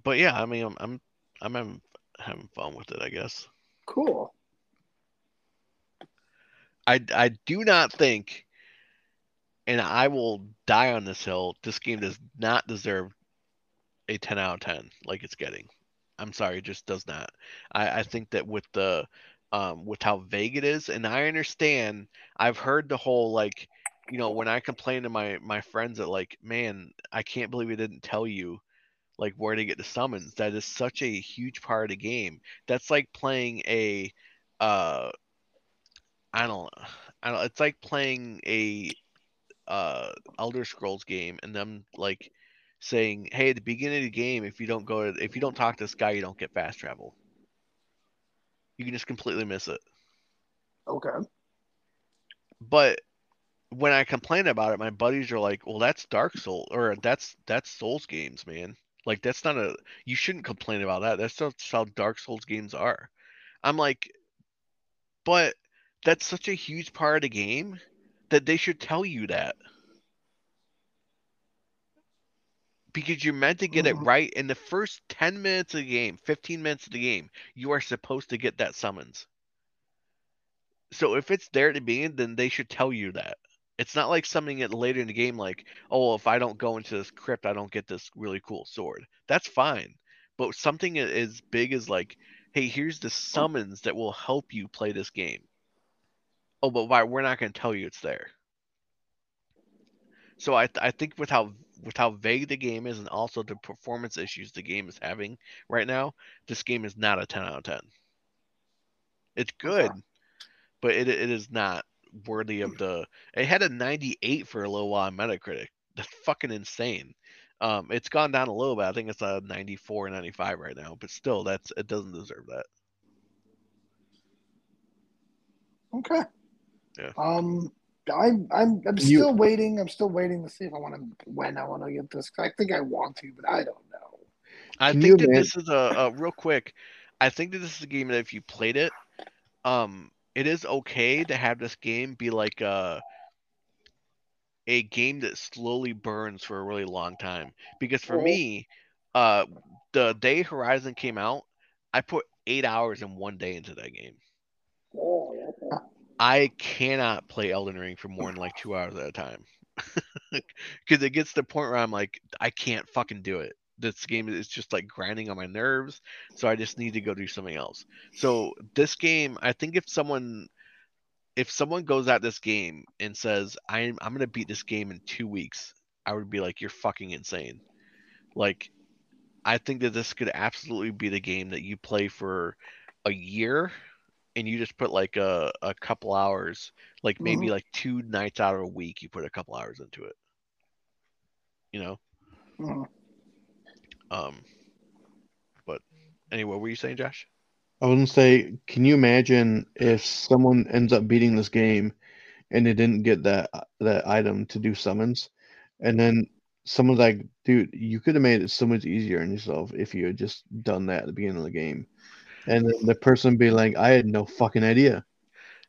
but yeah, I mean, I'm I'm I'm having, having fun with it, I guess. Cool. I I do not think, and I will die on this hill. This game does not deserve a 10 out of 10 like it's getting. I'm sorry, it just does not. I, I think that with the um, with how vague it is. And I understand. I've heard the whole like, you know, when I complain to my my friends that like, man, I can't believe it didn't tell you like where to get the summons. That is such a huge part of the game. That's like playing a uh I don't I don't it's like playing a uh Elder Scrolls game and them like saying, "Hey, at the beginning of the game, if you don't go to, if you don't talk to this guy, you don't get fast travel." you can just completely miss it. Okay. But when I complain about it, my buddies are like, "Well, that's Dark Soul or that's that's Souls games, man. Like that's not a you shouldn't complain about that. That's just how Dark Souls games are." I'm like, "But that's such a huge part of the game that they should tell you that." Because you're meant to get it mm-hmm. right in the first 10 minutes of the game, 15 minutes of the game. You are supposed to get that summons. So if it's there to be, then they should tell you that. It's not like something it later in the game, like, oh, if I don't go into this crypt, I don't get this really cool sword. That's fine. But something as big as like, hey, here's the summons that will help you play this game. Oh, but why? We're not going to tell you it's there. So I, th- I think with how with how vague the game is and also the performance issues the game is having right now, this game is not a 10 out of 10. It's good, but it, it is not worthy of the. It had a 98 for a little while on Metacritic. That's fucking insane. Um, it's gone down a little bit. I think it's a 94, 95 right now, but still, that's it doesn't deserve that. Okay. Yeah. Um, I'm I'm I'm still you, waiting. I'm still waiting to see if I want to when I want to get this. I think I want to, but I don't know. I Can think that this is a, a real quick. I think that this is a game that if you played it, um, it is okay to have this game be like a a game that slowly burns for a really long time. Because for me, uh, the day Horizon came out, I put eight hours in one day into that game. I cannot play Elden Ring for more than like two hours at a time. Because it gets to the point where I'm like, I can't fucking do it. This game is just like grinding on my nerves. So I just need to go do something else. So this game, I think if someone if someone goes at this game and says, I'm I'm gonna beat this game in two weeks, I would be like, You're fucking insane. Like I think that this could absolutely be the game that you play for a year and you just put like a, a couple hours, like maybe mm-hmm. like two nights out of a week, you put a couple hours into it. You know? Mm-hmm. Um, but anyway, what were you saying, Josh? I was gonna say, can you imagine if someone ends up beating this game and they didn't get that that item to do summons, and then someone's like, "Dude, you could have made it so much easier on yourself if you had just done that at the beginning of the game." And the person be like, I had no fucking idea.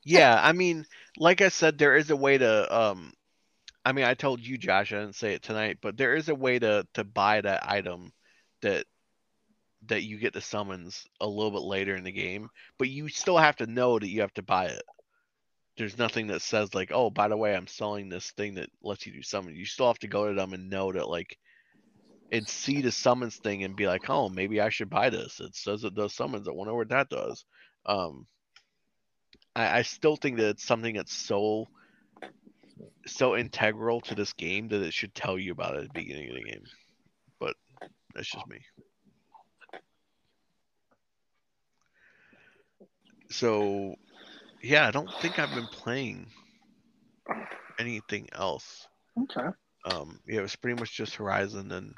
Yeah, I mean, like I said, there is a way to um I mean I told you Josh, I didn't say it tonight, but there is a way to to buy that item that that you get the summons a little bit later in the game, but you still have to know that you have to buy it. there's nothing that says like, oh, by the way, I'm selling this thing that lets you do summon. You still have to go to them and know that like and see the summons thing and be like, oh, maybe I should buy this. It says it does summons. I wonder what that does. Um, I, I still think that it's something that's so so integral to this game that it should tell you about it at the beginning of the game. But that's just me. So yeah, I don't think I've been playing anything else. Okay. Um, yeah, it was pretty much just Horizon and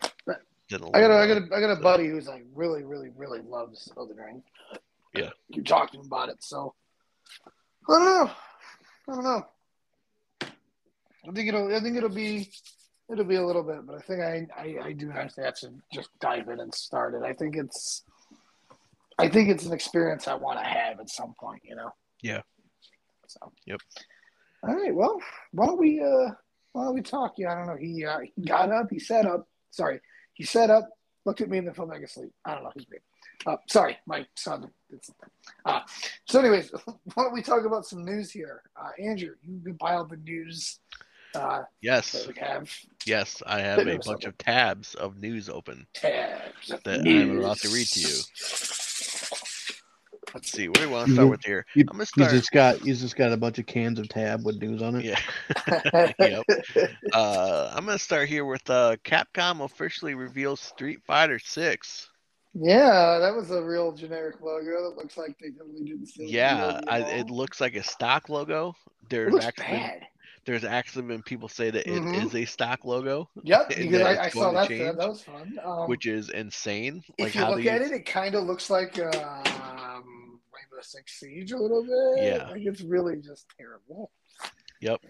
I got a, I got a, I got a buddy who's like really, really, really loves Elden Ring. Yeah. You talking about it, so I don't know. I don't know. I think it'll. I think it'll be. It'll be a little bit, but I think I, I, I do actually have to just dive in and start it. I think it's. I think it's an experience I want to have at some point. You know. Yeah. So. Yep. All right. Well, why don't we? Uh, don't we talk? Yeah, I don't know. He uh, he got up. He sat up. Sorry, he sat up, looked at me, and then fell back asleep. I don't know. He's weird. Uh, sorry, my son. Did something. Uh, so, anyways, why don't we talk about some news here? Uh, Andrew, you compiled the news uh, Yes, yes, I have a bunch open. of tabs of news open. Tabs. That I'm about to read to you. Let's see. What do we want to start with here? You, I'm gonna he's start. just got he's just got a bunch of cans of tab with news on it. Yeah. yep. Uh, I'm gonna start here with uh, Capcom officially reveals Street Fighter Six. yeah, that was a real generic logo. That looks like they totally didn't steal the Yeah, I, it looks like a stock logo. It There's looks actually bad. there's actually been people say that it Mhm. is a stock logo, Yep, because I, I saw that. change, That, that was fun. Um, which is insane. if you how look these, at it, it kind of looks like um, Rainbow Six Siege a little bit. Yeah. like it's really just terrible. Yep.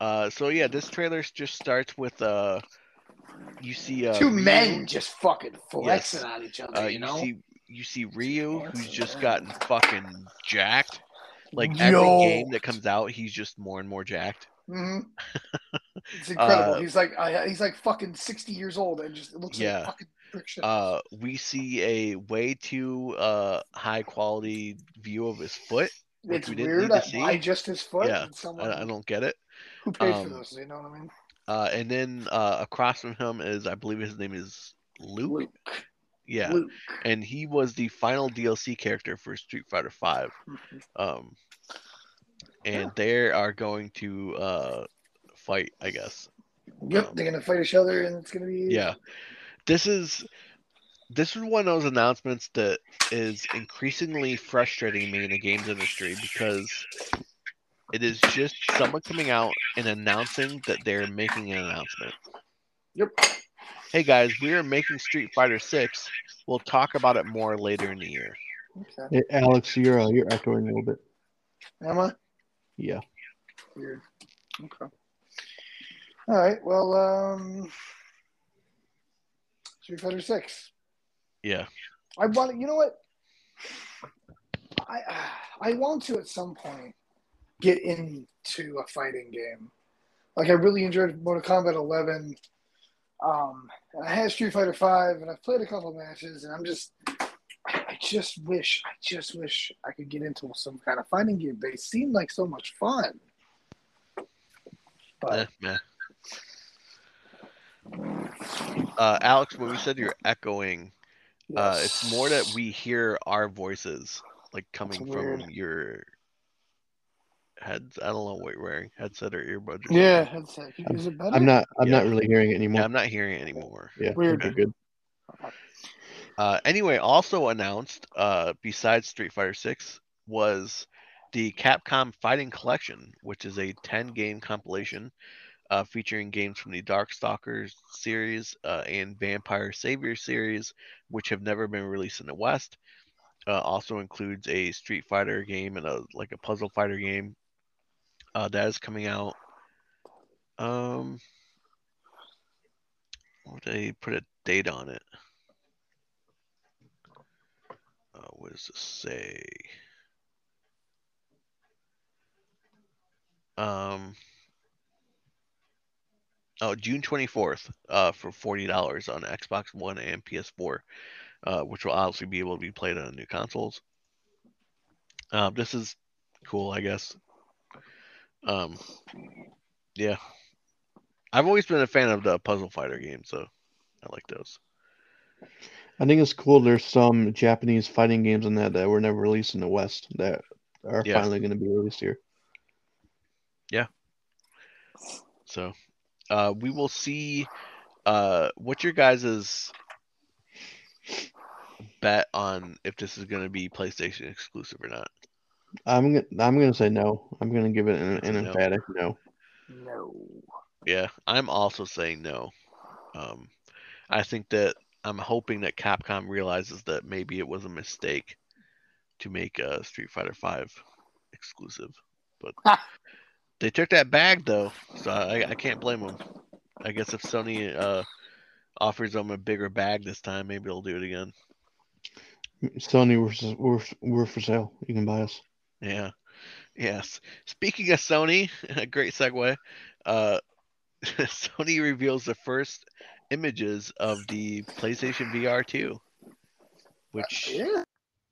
Uh, so yeah, this trailer just starts with uh, you see uh, Two Ryu- men just fucking flexing Yes. on each other. Uh, you you know, see you see Ryu, who's just gotten fucking jacked. Like every game that comes out, he's just more and more jacked. hmm It's incredible. Uh, he's like I, he's like fucking sixty years old and just it looks Yeah. like fucking. Uh, we see a way too uh high quality view of his foot. which it's we didn't weird. need to see. Why just his foot? Yeah, someone I, I don't get it. who paid for um, this. You know what I mean? Uh, and then uh, across from him is, I believe his name is Luke. Luke. Yeah, Luke. and he was the final DLC character for Street Fighter Five. Mhm. Um, and Yeah. they are going to uh fight, I guess. Yep, Um, they're gonna fight each other, and it's gonna be Yeah, this is this is one of those announcements that is increasingly frustrating me in the games industry because it is just someone coming out and announcing that they're making an announcement. Yep. Hey guys, we are making Street Fighter 6. We'll talk about it more later in the year. Okay. Hey, Alex, you're uh, you're echoing a little bit. Am I? Yeah. Weird. Okay. All right. Well, um, Street Fighter Six. Yeah. I want. You know what? I I want to at some point get into a fighting game. Like I really enjoyed Mortal Kombat 11. Um, and I had Street Fighter 5, and I've played a couple matches, and I'm just, I, just wish, I just wish I could get into some kind of fighting game. They seem like so much fun. But meh. Uh, Alex, when we said you're echoing, uh, it's more that we hear our voices like coming from your heads. I don't know what you're wearing, headset or earbuds. Or Yeah, something. that's it. Is it better? I'm not I'm not really hearing it Yeah, anymore. I'm not hearing it anymore. Yeah, Weird. okay, good. Uh, anyway, also announced, uh, besides Street Fighter 6, was the Capcom Fighting Collection, which is a 10 game compilation uh, featuring games from the Darkstalkers series uh, and Vampire Savior series, which have never been released in the West. Uh, also includes a Street Fighter game and a like a puzzle fighter game. Uh, that is coming out. Um, what they put a date on it? Uh, what does this say? Um. Oh, June 24th uh, for $40 on Xbox One and PS4, uh, which will obviously be able to be played on new consoles. Um, this is cool, I guess. Um, yeah, I've always been a fan of the puzzle fighter games, so I like those. I think it's cool. There's some Japanese fighting games in that that were never released in the West that are Yeah. finally going to be released here. Yeah. So, uh, we will see. Uh, what's your guys' bet on if this is going to be PlayStation exclusive or not? I'm gonna I'm gonna say no. I'm gonna give it an, an No. emphatic no. No. Yeah, I'm also saying no. Um, I think that I'm hoping that Capcom realizes that maybe it was a mistake to make a Street Fighter Five exclusive, but Ha! they took that bag though, so I, I can't blame them. I guess if Sony uh, offers them a bigger bag this time, maybe they'll do it again. Sony we're, we're, we're for sale. You can buy us. Yeah. Yes. Speaking of Sony, a great segue. Uh, Sony reveals the first images of the PlayStation VR 2, which Yeah.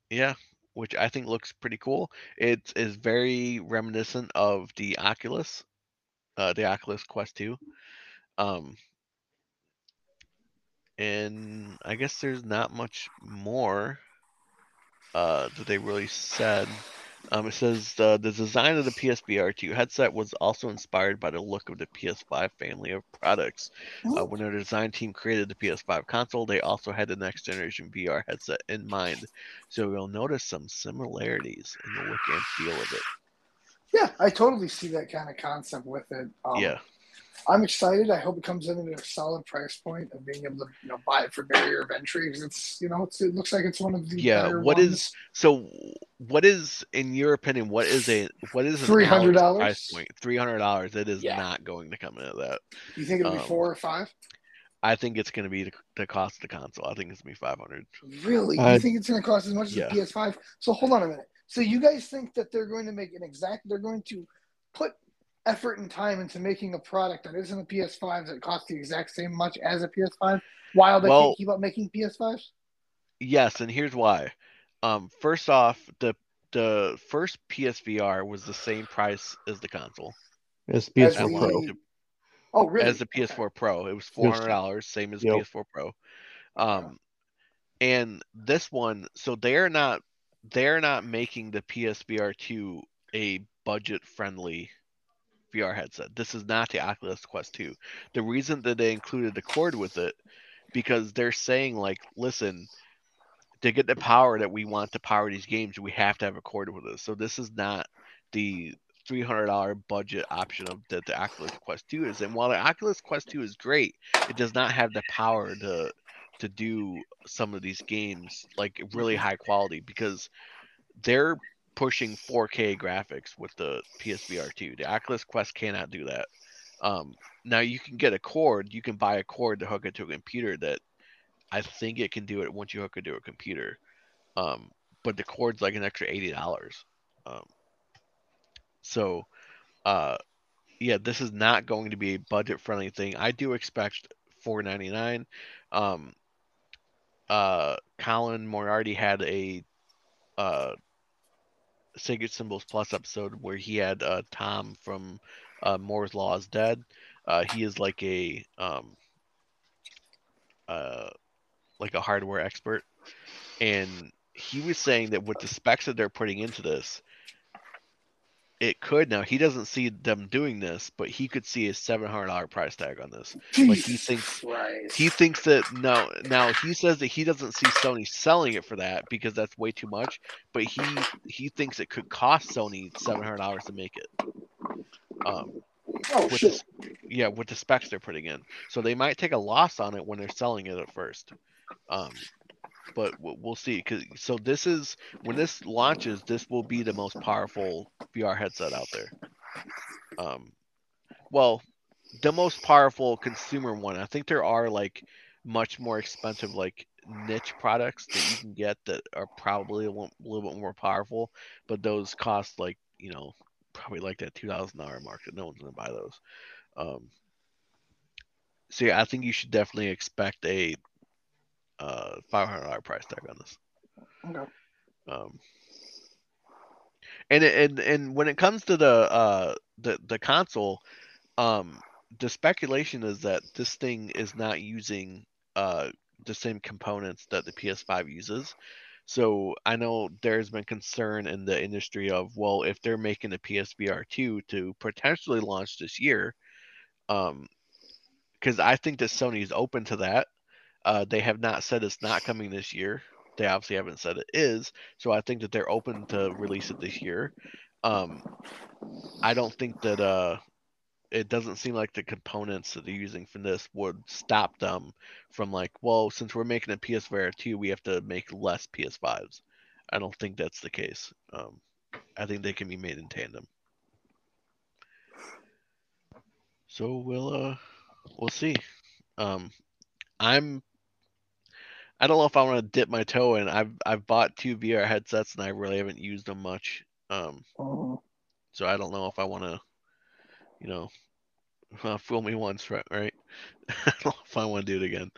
yeah, which I think looks pretty cool. It is very reminiscent of the Oculus, uh, the Oculus Quest 2. Um, and I guess there's not much more uh, that they really said. Um, it says uh, the design of the PSVR 2 headset was also inspired by the look of the PS5 family of products. Uh, when their design team created the PS5 console, they also had the next generation VR headset in mind. So you'll notice some similarities in the look and feel of it. Yeah, I totally see that kind of concept with it. Um, yeah, I'm excited. I hope it comes in at a solid price point of being able to, you know, buy it for barrier of entry because it's, you know, it's, it looks like it's one of the Yeah, better what ones. is- So, what is, in your opinion, what is a what is an $300? Price point? Three hundred dollars. It is Yeah. not going to come in at that. You think it'll be um, four or five? I think it's going to be the, the cost of the console. I think it's going to be five hundred. Really? I- you think it's going to cost as much as Yeah. the PS5? So hold on a minute. So you guys think that they're going to make an exact? They're going to put effort and time into making a product that isn't a PS5 that costs the exact same much as a PS5, while they Well- can't keep up making PS5s? Yes, and here's why. Um, first off, the the first PSVR was the same price as the console, It's As PS4 the- Pro. Oh, really? as the PS4 Pro. It was four hundred dollars, same as Yep. PS4 Pro. Um, and this one, so they're not they're not making the PSVR two a budget friendly VR headset. This is not the Oculus Quest 2. The reason that they included the cord with it because they're saying like, listen, to get the power that we want to power these games, we have to have a cord with us. So this is not the $300 budget option of that the Oculus Quest 2 is. And while the Oculus Quest 2 is great, it does not have the power to to do some of these games like really high quality because they're pushing 4K graphics with the PSVR 2. The Oculus Quest cannot do that. Um, now you can get a cord. You can buy a cord to hook it to a computer that I think it can do it once you hook it to a computer. Um, but the cord's like an extra eighty dollars. Um, so, uh, yeah, this is not going to be a budget friendly thing. I do expect four ninety nine. Um, uh, Colin Moriarty had a uh, Sacred Symbols Plus episode where he had uh, Tom from uh, Moore's Law is Dead. Uh, he is like a um, uh, like a hardware expert, and he was saying that with the specs that they're putting into this, it could now. He doesn't see them doing this, but he could see a seven hundred dollar price tag on this. like, he thinks- Christ. He thinks that no. Now he says that he doesn't see Sony selling it for that because that's way too much. But he he thinks it could cost Sony seven hundred dollars to make it. Um, oh with shit. the, yeah, with the specs they're putting in, so they might take a loss on it when they're selling it at first. Um, but we'll see. Cause so this is when this launches, this will be the most powerful VR headset out there. Um, well, the most powerful consumer one. I think there are like much more expensive like niche products that you can get that are probably a little, little bit more powerful, but those cost like you know probably like that two thousand dollar market. no one's gonna buy those. Um, so yeah, I think you should definitely expect a uh five hundred dollar price tag on this. Okay. Um, and it- and and when it comes to the uh the the console, um, the speculation is that this thing is not using uh the same components that the PS5 uses. So I know there's been concern in the industry of well, if they're making a PSVR 2 to potentially launch this year, um, because I think that Sony is open to that. Uh, they have not said it's not coming this year. They obviously haven't said it is. So I think that they're open to release it this year. Um, I don't think that uh, it doesn't seem like the components that they're using for this would stop them from like, well, since we're making a PSVR 2, we have to make less PS5s. I don't think that's the case. Um, I think they can be made in tandem. So we'll uh we'll see. Um I'm I don't know if I want to dip my toe in. I've I've bought two VR headsets and I really haven't used them much. Um Mhm. so I don't know if I want to you know uh, fool me once, right? Right? I don't know if I want to do it again.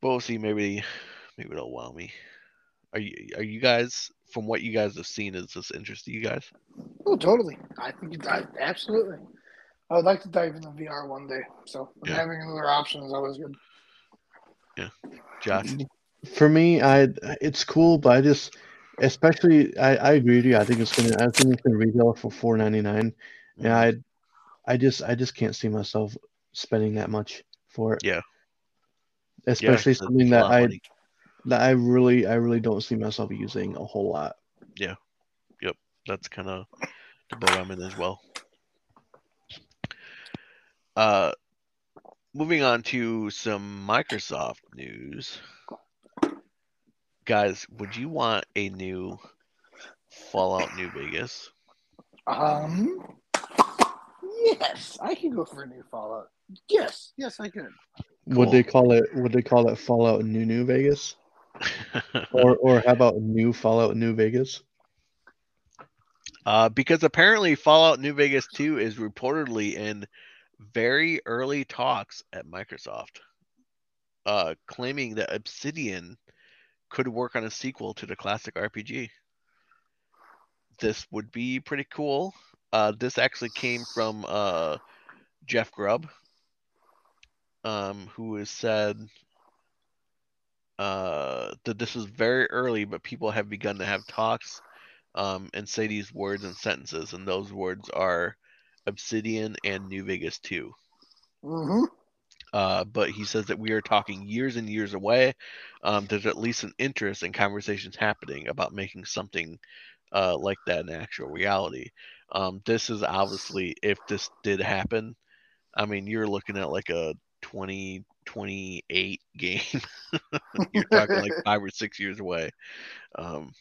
But we'll see. Maybe maybe it'll wow me. Are you are you guys from what you guys have seen? Is this interesting, you guys? Oh, totally. I think I, absolutely. I would like to dive into VR one day. So Yeah. having another option is always good. Josh? For me, I it's cool, but I just, especially, I, I agree with you. I think it's gonna, I think it's gonna retail for four ninety nine, and I, I just, I just can't see myself spending that much for it. Yeah. Especially a something that I, that I really, I really don't see myself using a whole lot. Yeah. Yep. That's kind of the boat I'm in as well. Uh, moving on to some Microsoft news, guys. Would you want a new Fallout New Vegas? Um, yes, I can go for a new Fallout. Yes, yes, I could. Would they call it? Would they call it Fallout New New Vegas? Or, or how about New Fallout New Vegas? uh, because apparently Fallout New Vegas 2 is reportedly in very early talks at Microsoft, uh, claiming that Obsidian could work on a sequel to the classic RPG. This would be pretty cool. Uh, this actually came from uh, Jeff Grubb, um, who has said uh, that this is very early, but people have begun to have talks um, and say these words and sentences, and those words are Obsidian and New Vegas 2. Mm-hmm. Uh, but he says that we are talking years and years away. Um, there's at least an interest and conversations happening about making something uh, like that an actual reality. Um, this is obviously, if this did happen, I mean, you're looking at like a 2028 game. you're talking like five or six years away. Um,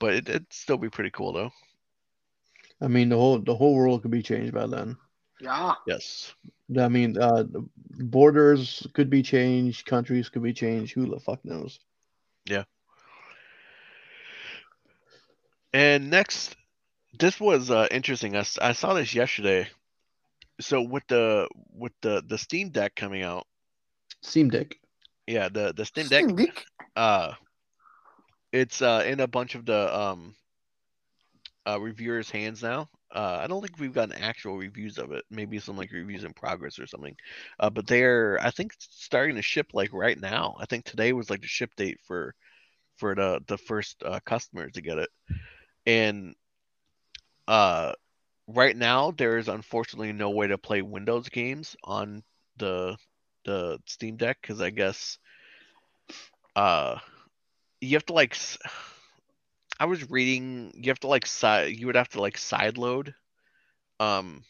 but it, it'd still be pretty cool, though. I mean, the whole the whole world could be changed by then. Yeah. Yes. I mean, uh, borders could be changed, countries could be changed. Who the fuck knows? Yeah. And next, this was uh, interesting. I saw this yesterday. So with the with the the Steam Deck coming out, Steam Deck. yeah, the the Steam Deck, Steam Deck. uh, it's uh in a bunch of the um uh reviewers' hands now. Uh, I don't think we've gotten actual reviews of it. Maybe some like reviews in progress or something. Uh, but they're I think starting to ship like right now. I think today was like the ship date for for the the first uh, customer to get it. And uh right now there is unfortunately no way to play Windows games on the the Steam Deck because I guess uh you have to like I was reading you have to like side you would have to like sideload um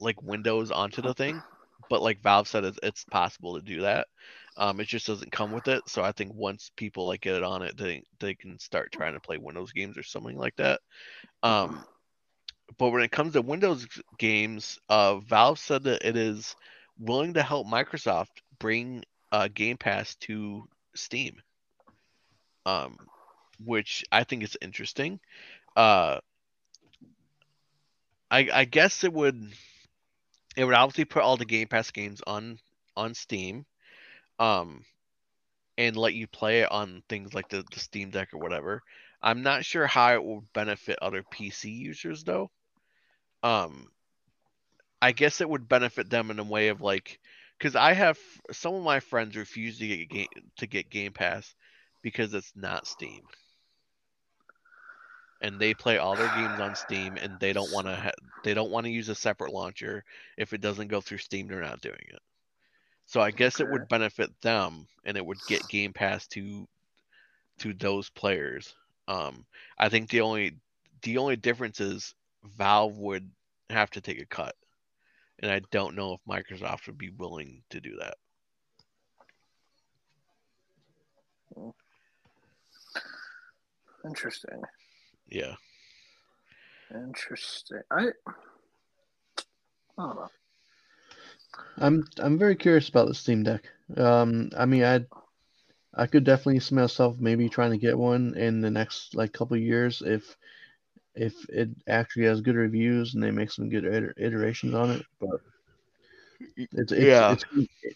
like Windows onto the thing but like Valve said it's, it's possible to do that. Um it just doesn't come with it so I think once people like get it on it they they can start trying to play Windows games or something like that. Um but when it comes to Windows games, uh, Valve said that it is willing to help Microsoft bring uh, Game Pass to Steam, um, which I think is interesting. Uh, I, I guess it would it would obviously put all the Game Pass games on on Steam, um, and let you play it on things like the, the Steam Deck or whatever. I'm not sure how it will benefit other PC users though. Um, I guess it would benefit them in a way of like, because I have some of my friends refuse to get game, to get Game Pass because it's not Steam, and they play all their games on Steam, and they don't want to ha- they don't want to use a separate launcher. If it doesn't go through Steam, they're not doing it. So I guess it would benefit them, and it would get Game Pass to to those players. Um, I think the only the only difference is Valve would have to take a cut, and I don't know if Microsoft would be willing to do that. Interesting. Yeah, Interesting. I. I don't know. I'm I'm very curious about the Steam Deck. Um, I mean, I I could definitely see myself maybe trying to get one in the next like couple of years if if it actually has good reviews and they make some good iter- iterations on it. But it's, it's, Yeah. it's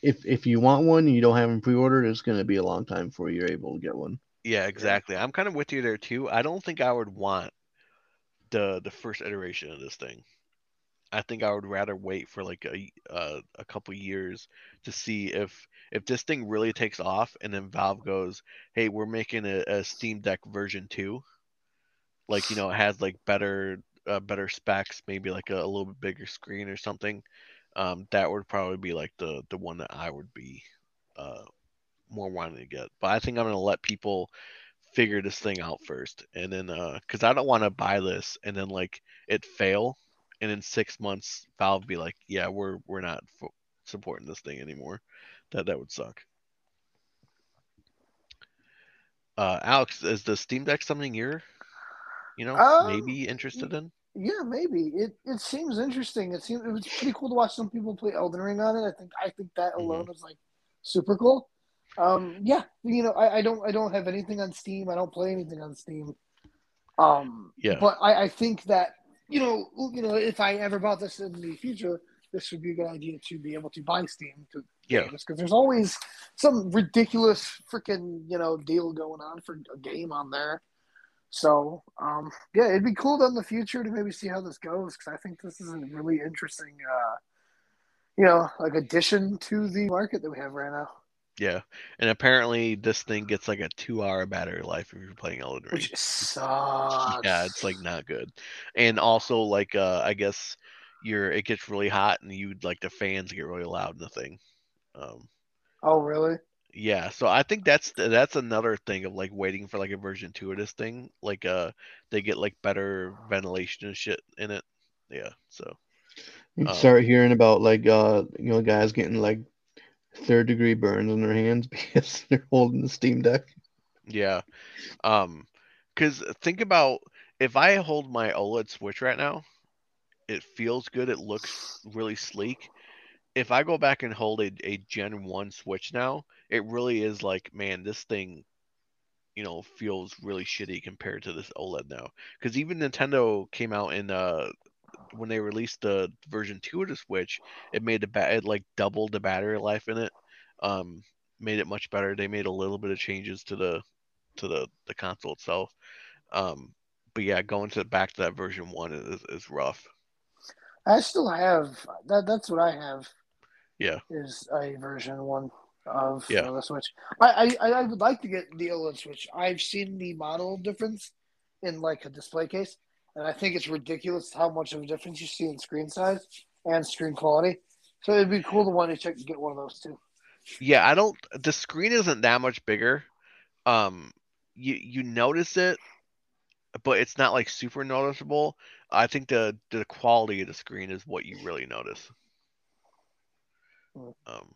if if you want one and you don't have them pre-ordered, it's going to be a long time before you're able to get one. Yeah, exactly. I'm kind of with you there too. I don't think I would want the the first iteration of this thing. I think I would rather wait for like a uh, a couple years to see if if this thing really takes off, and then Valve goes, "Hey, we're making a, a Steam Deck version two, like you know, it has like better uh, better specs, maybe like a, a little bit bigger screen or something." Um, that would probably be like the the one that I would be uh, more wanting to get. But I think I'm gonna let people figure this thing out first, and then uh, because I don't want to buy this and then like it fail and in six months Valve be like, yeah, we're we're not fo- supporting this thing anymore. That that would suck. Uh, Alex, is the Steam Deck something you're, you know, Um, maybe interested in? Yeah, maybe it. It seems interesting. It seems it was pretty cool to watch some people play Elden Ring on it. I think I think that Mhm. alone is like super cool. Um, yeah, you know, I, I don't I don't have anything on Steam. I don't play anything on Steam. Um, Yeah. but I, I think that you know you know if I ever bought this in the future, this would be a good idea to be able to buy Steam to Yeah. because there's always some ridiculous freaking you know deal going on for a game on there. So um, yeah, it'd be cool in the future to maybe see how this goes because I think this is a really interesting, uh, you know, like addition to the market that we have right now, Yeah, and apparently this thing gets like a two-hour battery life if you're playing Elden Ring. which sucks. Yeah, it's like not good. And also like uh I guess you're it gets really hot and you'd like the fans get really loud in the thing. Um oh really? yeah, so I think that's that's another thing of like waiting for like a version 2 of this thing. Like uh they get like better ventilation and shit in it. Yeah, so You Um, start hearing about like uh you know guys getting like third degree burns on their hands because they're holding the Steam Deck. yeah. Um cuz think about if I hold my OLED Switch right now, it feels good, it looks really sleek. if I go back and hold a, a Gen 1 Switch now, it really is like, man, this thing, you know, feels really shitty compared to this OLED now. Because even Nintendo came out in uh when they released the version 2 of the Switch, it made the ba- it like doubled the battery life in it. Um made it much better. They made a little bit of changes to the to the the console itself. Um but yeah, going to back to that version 1 is is rough. I still have that. That's what I have. Yeah. is a version one of Yeah. the Switch. I, I I would like to get the OLED Switch. I've seen the model difference in like a display case, and I think it's ridiculous how much of a difference you see in screen size and screen quality. So it'd be cool to want to check and get one of those too. Yeah, I don't. The screen isn't that much bigger. Um, you you notice it, but it's not like super noticeable. I think the the quality of the screen is what you really notice. Hmm. Um,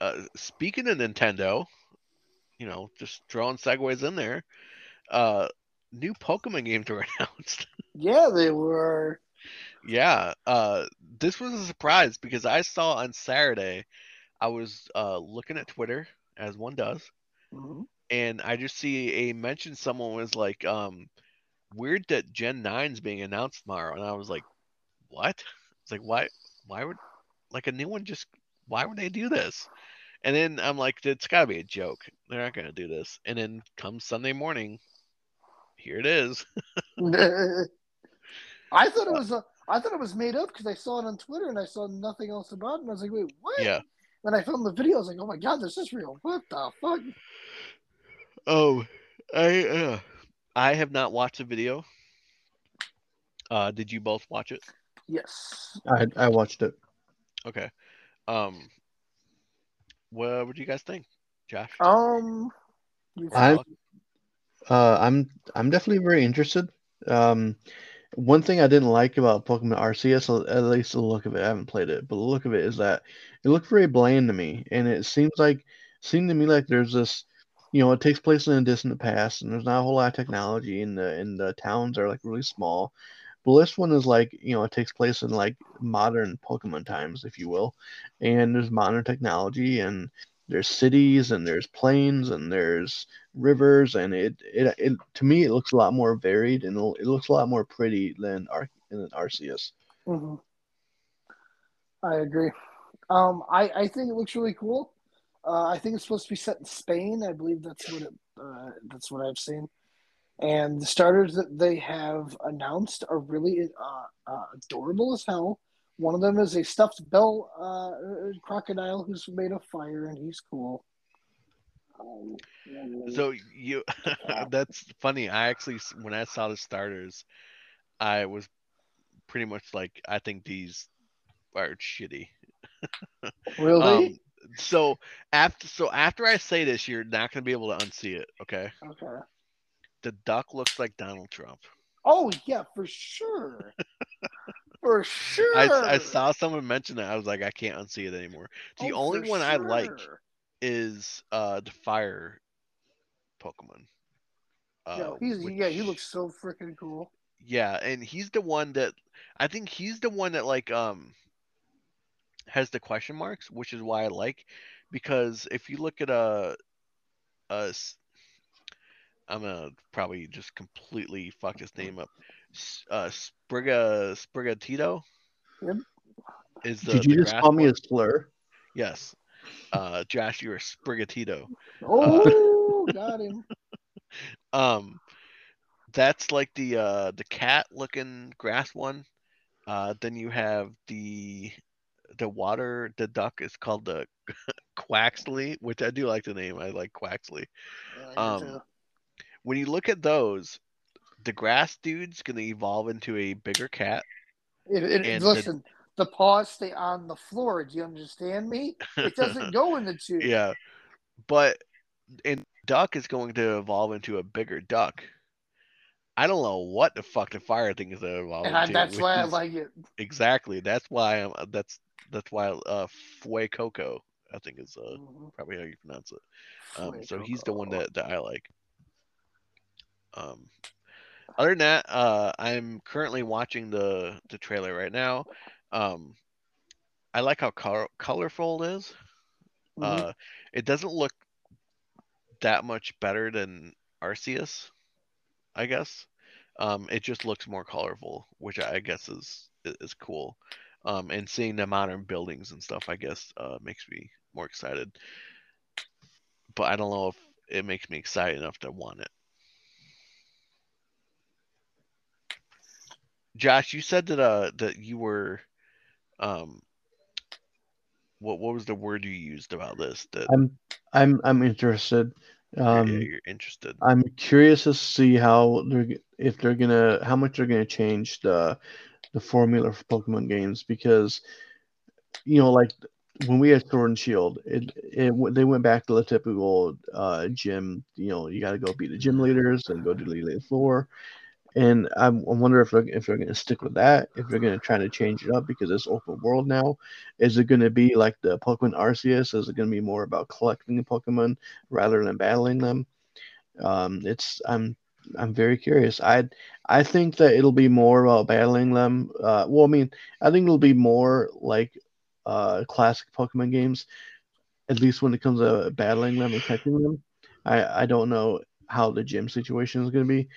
uh, speaking of Nintendo, you know, just throwing segues in there. Uh, new Pokemon games were announced. Yeah, they were. Yeah, uh, this was a surprise because I saw on Saturday, I was uh, looking at Twitter as one does, Mhm. and I just see a mention someone was like, um, weird that Gen 9's being announced tomorrow, and I was like, what? It's like why why would like a new one just why would they do this? And then I'm like, it's gotta be a joke. They're not gonna do this. And then comes Sunday morning, here it is. I thought it was a, I thought it was made up because I saw it on Twitter and I saw nothing else about it. And I was like, wait, what? Yeah. Then I filmed the video. I was like, oh my god, this is real. What the fuck? Oh, I uh, I have not watched the video. Uh, did you both watch it? Yes. I I watched it. Okay. Um, what what do you guys think, Josh? Um. I'm uh I'm I'm definitely very interested. Um, one thing I didn't like about Pokemon Arceus, at least the look of it, I haven't played it, but the look of it is that it looked very bland to me, and it seems like seemed to me like there's this, you know, it takes place in a distant past, and there's not a whole lot of technology, and the and the towns are like really small. But this one is like, you know, it takes place in like modern Pokemon times, if you will, and there's modern technology, and there's cities, and there's plains, and there's rivers, and it it, it to me it looks a lot more varied, and it looks a lot more pretty than Ar- than Arceus. hmm I agree. Um, I I think it looks really cool. Uh, I think it's supposed to be set in Spain. I believe that's what it. Uh, that's what I've seen. And the starters that they have announced are really uh, uh, adorable as hell. One of them is a stuffed bell uh, crocodile who's made of fire, and he's cool. Um, and- So you, that's funny. I actually, when I saw the starters, I was pretty much like, I think these are shitty. really? Um, so after, so after I say this, you're not gonna be able to unsee it. Okay. okay. The duck looks like Donald Trump. Oh yeah, for sure. for sure. I, I saw someone mention that. I was like, I can't unsee it anymore. The Oh, only one I like is uh the fire Pokemon. Uh, Yo, he's yeah, he looks so freaking cool. Yeah, and he's the one that I think he's the one that like um has the question marks, which is why I like because if you look at a a I'm gonna probably just completely fuck his name up. S- Uh, Spriga Sprigatito. Yep. Is the, Did you the just grass call me a slur? Yes. Uh, Josh, you're a Sprigatito. Oh, got him. Um, that's like the uh the cat looking grass one. Uh, then you have the the water the duck is called the Quaxly, which I do like the name. I like Quaxly. Yeah, me Um. When you look at those, the grass dude's gonna evolve into a bigger cat. It, it, and the- listen, the, paws stay on the floor. Do you understand me? It doesn't go in the tube. yeah, but and duck is going to evolve into a bigger duck. I don't know what the fuck the fire thing is evolve and I, that's why I like it. Exactly. That's why I'm. That's that's why uh Fuecoco I think is uh Mhm. probably how you pronounce it. Um, so he's the one that that I like. Um, other than that, uh, I'm currently watching the the trailer right now. Um, I like how color, colorful it is. Mhm. Uh, it doesn't look that much better than Arceus, I guess. Um, it just looks more colorful, which I guess is is cool. Um, and seeing the modern buildings and stuff, I guess, uh, makes me more excited. But I don't know if it makes me excited enough to want it. Josh, you said that uh that you were um what what was the word you used about this that I'm I'm I'm interested. Um, yeah, you're interested. I'm curious to see how they're if they're gonna how much they're gonna change the the formula for Pokemon games because you know like when we had Sword and Shield, it it they went back to the typical uh gym. You know, you got to go beat the gym leaders and go to the Elite Four. And I'm, I wonder if they're, if they're going to stick with that, if they're going to try to change it up because it's open world now. Is it going to be like the Pokemon Arceus? Is it going to be more about collecting the Pokemon rather than battling them? Um, it's I'm I'm very curious. I I think that it'll be more about battling them. Uh, well, I mean, I think it'll be more like uh, classic Pokemon games, at least when it comes to battling them and catching them. I I don't know how the gym situation is going to be.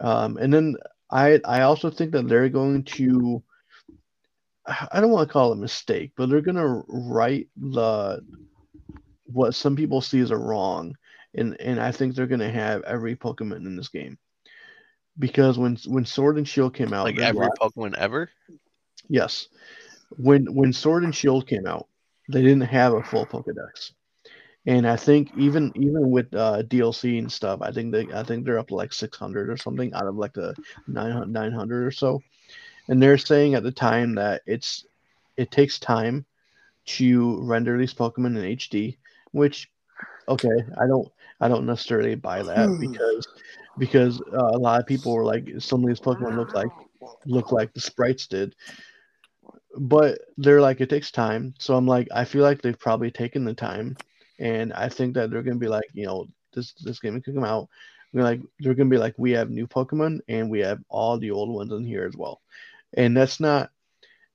Um, and then I I also think that they're going to I don't want to call it a mistake, but they're going to write the what some people see as a wrong and and I think they're gonna have every Pokemon in this game. because when when Sword and Shield came out, like every lot- Pokemon ever. Yes. When when Sword and Shield came out, they didn't have a full Pokedex. And I think even even with uh, DLC and stuff, I think they I think they're up to like 600 or something out of like the 900, 900 or so. And they're saying at the time that it's it takes time to render these Pokemon in HD, which okay, I don't I don't necessarily buy that Hmm. because because uh, a lot of people were like some of these Pokemon look like look like the sprites did. But they're like it takes time. So I'm like I feel like they've probably taken the time and I think that they're gonna be like, you know, this this game can come out. We're like they're gonna be like we have new Pokemon and we have all the old ones in here as well. And that's not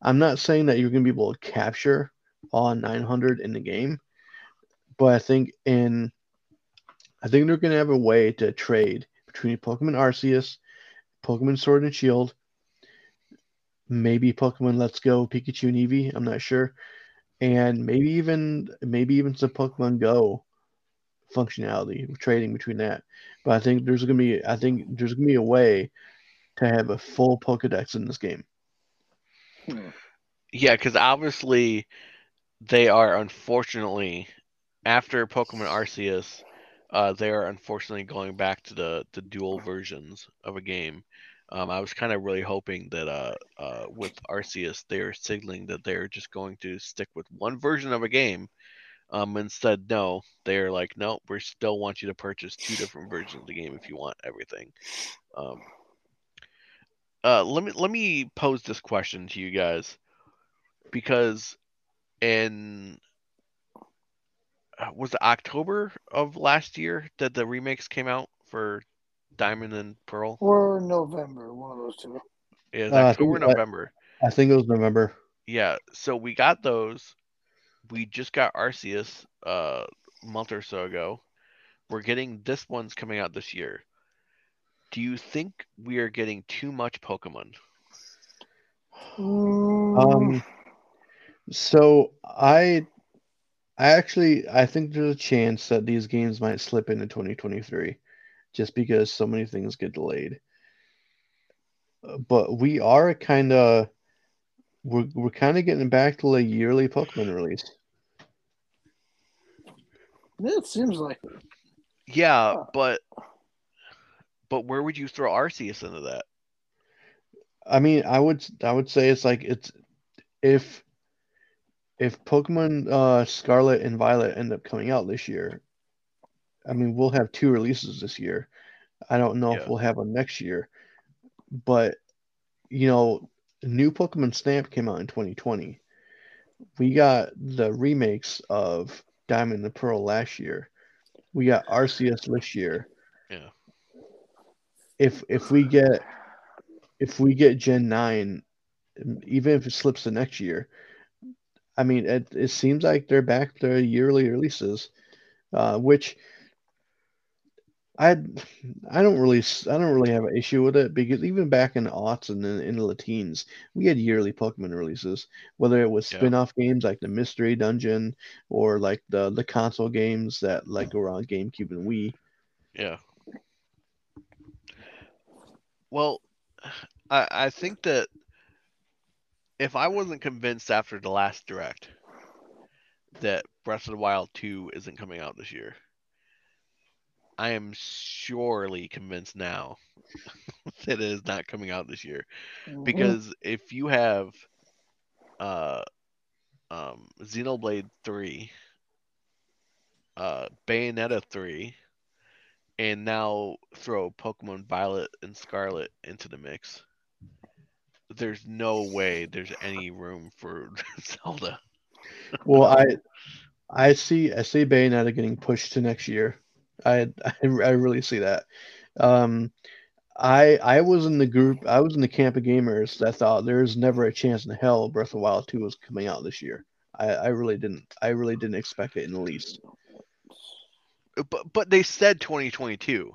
I'm not saying that you're gonna be able to capture all 900 in the game, but I think in I think they're gonna have a way to trade between Pokemon Arceus, Pokemon Sword and Shield, maybe Pokemon Let's Go, Pikachu and Eevee. I'm not sure, and maybe even maybe even some Pokemon Go functionality trading between that. But I think there's gonna be I think there's gonna be a way to have a full Pokedex in this game. Yeah, because obviously they are unfortunately after Pokemon Arceus, uh, they are unfortunately going back to the the dual versions of a game. Um, I was kind of really hoping that uh, uh, with Arceus, they're signaling that they're just going to stick with one version of a game. Um, instead, no, they're like, no, we still want you to purchase two different versions of the game if you want everything. Um, uh, let me let me pose this question to you guys because in uh, was it October of last year that the remakes came out for Diamond and Pearl? Or November, one of those two. Yeah, it was Uh, I October, think- I- November. I think it was November. Yeah, so we got those. We just got Arceus uh, a month or so ago. We're getting this one's coming out this year. Do you think we are getting too much Pokemon? Mm, Um, so I, I actually I think there's a chance that these games might slip into 2023, just because so many things get delayed. Uh, But we are kind of we're we're kind of getting back to a yearly Pokemon release. it seems like it. Yeah, Huh. but but where would you throw Arceus into that? I mean, I would I would say it's like it's if if Pokemon uh, Scarlet and Violet end up coming out this year, I mean, we'll have two releases this year. I don't know Yeah. if we'll have one next year, but you know, new Pokemon Snap came out in 2020. We got the remakes of Diamond and Pearl last year. We got Arceus this year. Yeah. If if we get if we get Gen 9, even if it slips to next year, I mean, it, it seems like they're back to yearly releases, uh, which I I don't really I don't really have an issue with it because even back in the aughts and in, in the teens, we had yearly Pokemon releases, whether it was Yeah. spin-off games like the Mystery Dungeon or like the the console games that like were on GameCube and Wii. Yeah. Well, I I think that if I wasn't convinced after the last direct that Breath of the Wild 2 isn't coming out this year, I am surely convinced now that it is not coming out this year. Mhm. Because if you have uh um Xenoblade 3, uh Bayonetta 3, and now throw Pokemon Violet and Scarlet into the mix, there's no way there's any room for Zelda. Well, I I see I see Bayonetta getting pushed to next year. I I, I really see that. Um, I I was in the group. I was in the camp of gamers that thought there's never a chance in hell Breath of Wild 2 was coming out this year. I, I really didn't. I really didn't expect it in the least. But but they said 2022.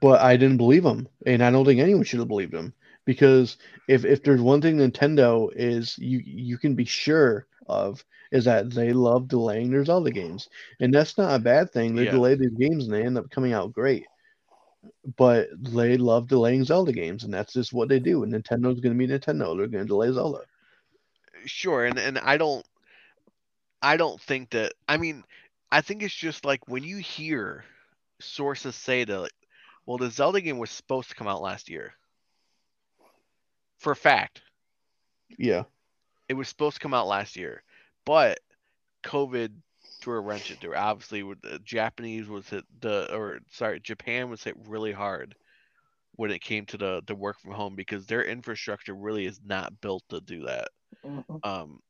But I didn't believe them, and I don't think anyone should have believed them because if if there's one thing Nintendo is you you can be sure of is that they love delaying their Zelda games, and that's not a bad thing. They Yeah. delay these games and they end up coming out great. but they love delaying Zelda games, and that's just what they do. And Nintendo's going to be Nintendo; they're going to delay Zelda. Sure, and and I don't, I don't think that. I mean, I think it's just like when you hear sources say that, like, well, the Zelda game was supposed to come out last year. For a fact, Yeah, it was supposed to come out last year, but COVID threw a wrench into it. Obviously, with the Japanese was hit the or sorry, Japan was hit really hard when it came to the the work from home because their infrastructure really is not built to do that. Mhm. Um,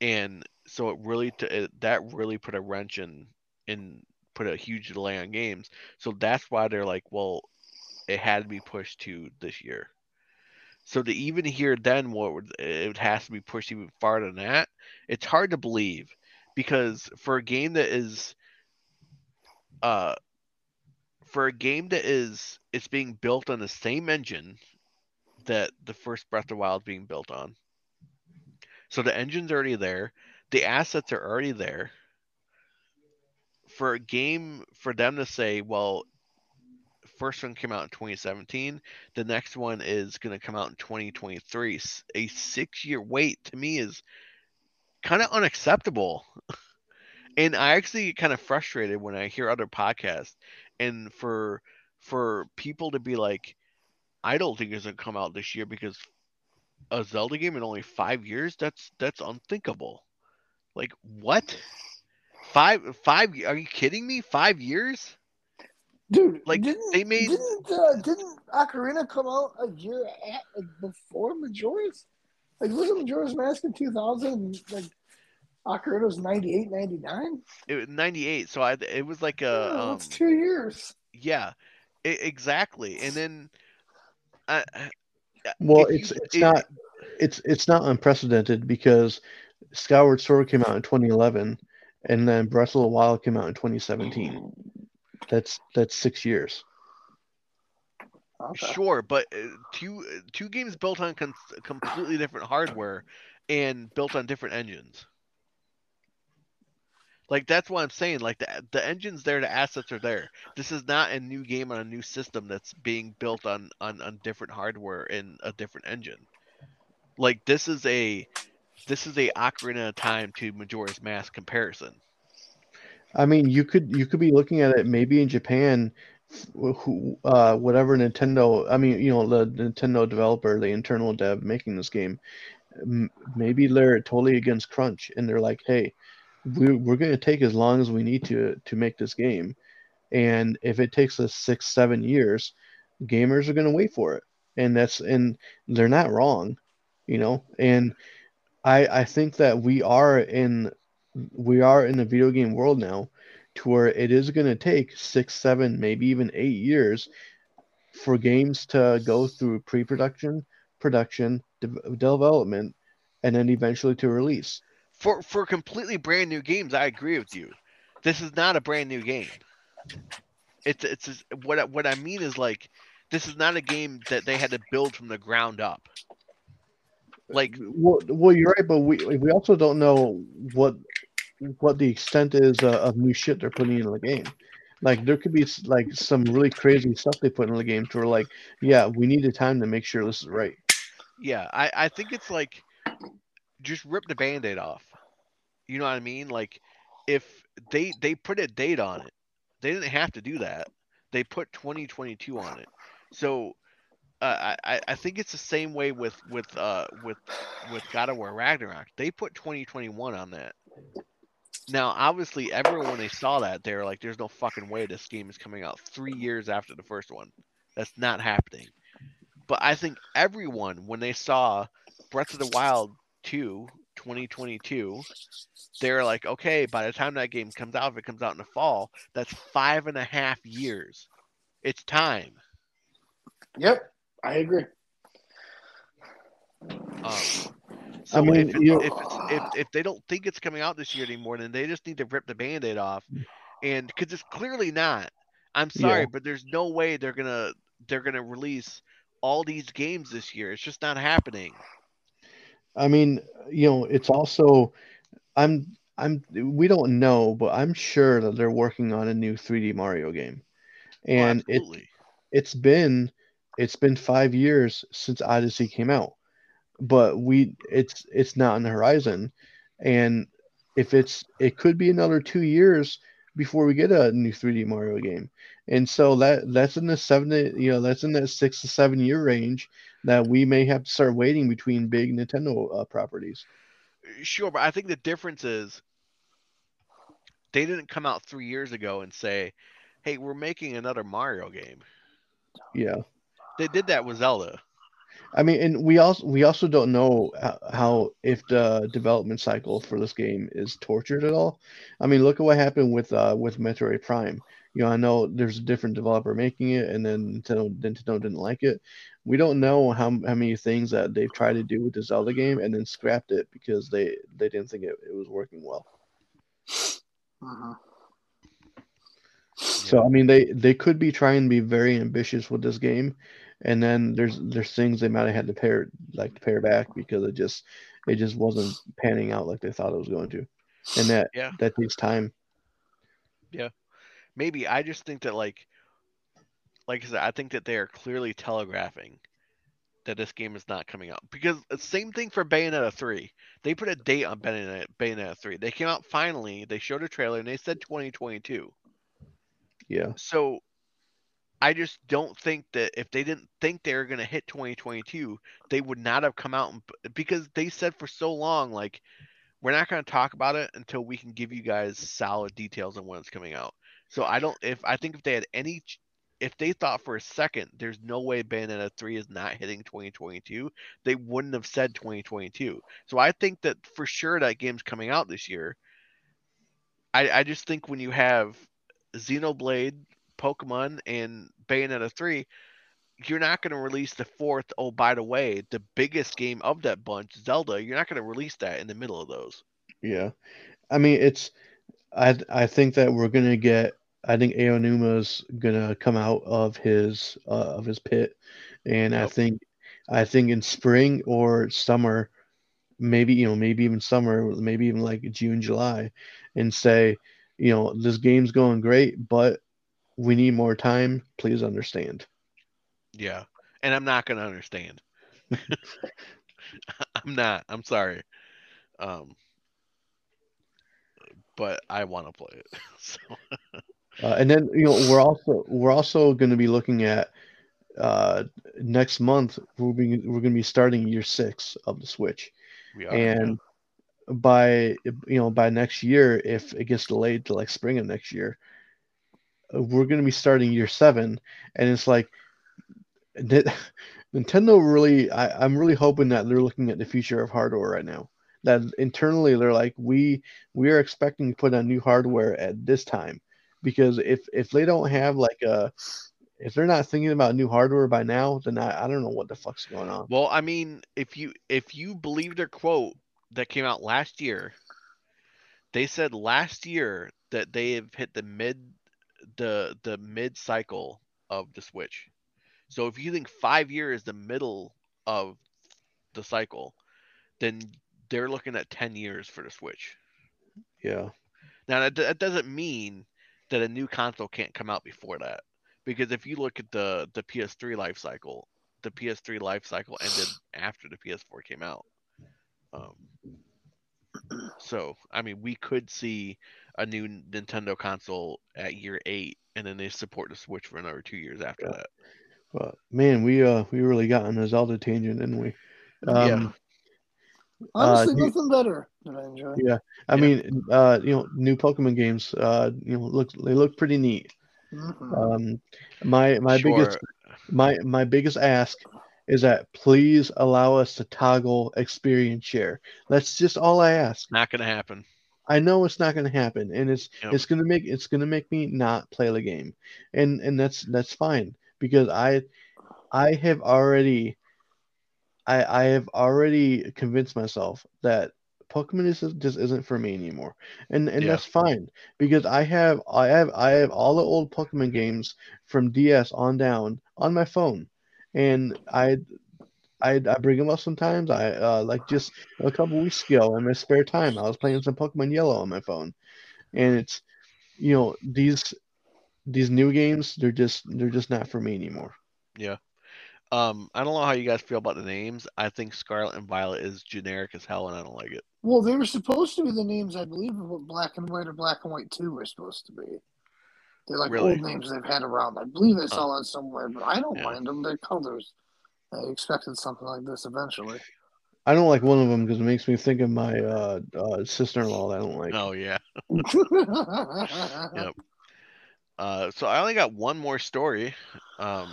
and so it really t- it, that really put a wrench in in put a huge delay on games. So that's why they're like, well, it had to be pushed to this year. So to even hear then what would, it has to be pushed even farther than that, it's hard to believe because for a game that is uh for a game that is it's being built on the same engine that the first Breath of the Wild being built on. So the engine's already there, the assets are already there. For a game for them to say, well, first one came out in 2017, the next one is going to come out in 2023. A 6-year wait to me is kind of unacceptable. and I actually get kind of frustrated when I hear other podcasts and for for people to be like I don't think it's going to come out this year because a Zelda game in only 5 years that's that's unthinkable. Like what? 5 5 are you kidding me? 5 years? Dude, Like, didn't, they made- didn't uh, didn't Ocarina come out a year at, like before Majora's? Like wasn't Majora's Mask in two thousand? Like Ocarina was 98, 99? It was 98 so I it was like a Oh, um that's two years. yeah. e- exactly. And then I, I- well, if you- it's it's it- not it's it's not unprecedented because Skyward Sword came out in 2011, and then Breath of the Wild came out in 2017. That's that's six years. Okay. Sure, but uh, two uh, two games built on con- completely different hardware and built on different engines. Like that's what I'm saying. Like the the engine's there, the assets are there. This is not a new game on a new system that's being built on on, on different hardware and a different engine. Like this is a this is a Ocarina of Time to Majora's Mask comparison. I mean, you could you could be looking at it maybe in Japan, who uh, whatever Nintendo. I mean, you know, the Nintendo developer, the internal dev making this game, maybe they're totally against crunch, and they're like, hey, we we're going to take as long as we need to to make this game, and if it takes us six seven years, gamers are going to wait for it, and that's and they're not wrong, you know, and I I think that we are in we are in the video game world now to where it is going to take six, seven, maybe even eight years for games to go through pre production, production, de- development, and then eventually to release. For for completely brand new games, I agree with you. This is not a brand new game. It's it's what I, what I mean is like this is not a game that they had to build from the ground up. Like Well, well, you're right, but we we also don't know what what the extent is uh, of new shit they're putting in the game. Like there could be like some really crazy stuff they put in the game to like, yeah, we need the time to make sure this is right. yeah, I I think it's like just rip the band-aid off. You know what I mean? Like if they they put a date on it, they didn't have to do that. They put 2022 on it. So uh, I I- I think it's the same way with with uh with with God of War Ragnarok. They put 2021 on that. Now, obviously, everyone when they saw that, they were like, "There's no fucking way this game is coming out three years after the first one. That's not happening." But I think everyone, when they saw Breath of the Wild 2 2022, they're like, "Okay, by the time that game comes out, if it comes out in the fall, that's five and a half years. It's time." Yep, I agree. Um, so mean, if, you- if, if if they don't think it's coming out this year anymore, then they just need to rip the band-aid off, and because it's clearly not. I'm sorry, Yeah. but there's no way they're gonna they're gonna release all these games this year. It's just not happening. I mean, you know, it's also I'm I'm we don't know, but I'm sure that they're working on a new 3D Mario game. Oh, And it it's been it's been five years since Odyssey came out, but we it's it's not on the horizon, and if it's it could be another two years before we get a new 3D Mario game, and so that that's in the seven to, you know that's in that six to seven year range that we may have to start waiting between big Nintendo uh, properties. Sure, but I think the difference is they didn't come out three years ago and say, "Hey, we're making another Mario game." Yeah. They did that with Zelda. I mean, and we also we also don't know how if the development cycle for this game is tortured at all. I mean, look at what happened with uh, with Metroid Prime. You know, I know there's a different developer making it, and then Nintendo Nintendo didn't like it. We don't know how how many things that they've tried to do with the Zelda game and then scrapped it because they they didn't think it, it was working well. Uh-huh. So I mean, they they could be trying to be very ambitious with this game, and then there's there's things they might have had to pare like to pare back because it just it just wasn't panning out like they thought it was going to, and that Yeah. that takes time. Yeah, maybe I just think that like, like I said, I think that they are clearly telegraphing that this game is not coming out because the same thing for Bayonetta three. They put a date on Bayonetta, Bayonetta three. They came out finally. They showed a trailer and they said 2022. Yeah, So I just don't think that if they didn't think they were going to hit 2022, they would not have come out and, because they said for so long, like, we're not going to talk about it until we can give you guys solid details on when it's coming out. So I don't, if I think if they had any, if they thought for a second there's no way Bayonetta 3 is not hitting 2022, they wouldn't have said 2022. So I think that for sure that game's coming out this year. I, I just think when you have Xenoblade, Pokemon, and Bayonetta 3, you're not going to release the fourth. Oh, by the way, the biggest game of that bunch, Zelda, you're not going to release that in the middle of those. yeah. I mean, it's I I think that we're gonna get. I think Aonuma's gonna come out of his uh, of his pit, and I think I think in spring or summer, maybe you know maybe even summer, maybe even like June July, and say, you know, this game's going great, but we need more time. Please understand. Yeah. And I'm not going to understand. I'm not. I'm sorry. Um, but I want to play it. So, Uh, and then you know we're also we're also going to be looking at uh, next month. We're being, we're going to be starting year six of the Switch, we are. and by you know by next year, if it gets delayed to like spring of next year, we're going to be starting year seven, and it's like Nintendo really. I, I'm really hoping that they're looking at the future of hardware right now. That internally they're like we we are expecting to put on new hardware at this time because if if they don't have like a if they're not thinking about new hardware by now, then I, I don't know what the fuck's going on. Well, I mean, if you if you believe their quote that came out last year, they said last year that they have hit the mid the the mid cycle of the Switch. So if you think 5 years is the middle of the cycle, then they're looking at 10 years for the Switch. Yeah, Now that, that doesn't mean that a new console can't come out before that, because if you look at the the PS3 life cycle, the PS3 life cycle ended after the PS4 came out. Um, so I mean, we could see a new Nintendo console at year eight, and then they support the Switch for another two years after Yeah. that. but man, we uh we really got on a Zelda tangent, didn't we? Yeah. Um, Honestly, you- nothing better that I enjoy. Yeah, I Yeah. mean, uh, you know, new Pokemon games, uh, you know, look they look pretty neat. Mhm. Um, my my sure, biggest my my biggest ask is that please allow us to toggle experience share. That's just all I ask. not gonna happen. I know it's not going to happen, and it's Yep. it's going to make it's going to make me not play the game, and and that's that's fine because I I have already I I have already convinced myself that Pokemon is just isn't for me anymore, and and Yeah. that's fine because I have I have I have all the old Pokemon games from DS on down on my phone, and I. I, I bring them up sometimes. I uh, like just a couple weeks ago in my spare time, I was playing some Pokemon Yellow on my phone, and it's you know these these new games, they're just they're just not for me anymore. Yeah. Um, I don't know how you guys feel about the names. I think Scarlet and Violet is generic as hell, and I don't like it. Well, they were supposed to be the names, I believe, of what Black and White or Black and White 2 were supposed to be. They're like Really? old names they've had around. I believe I saw that somewhere, but I don't Yeah. mind them. They're colors. I expected something like this eventually. I don't like one of them because it makes me think of my uh, uh, sister-in-law that I don't like. Oh yeah. yep. Yep. Uh, so I only got one more story. Um,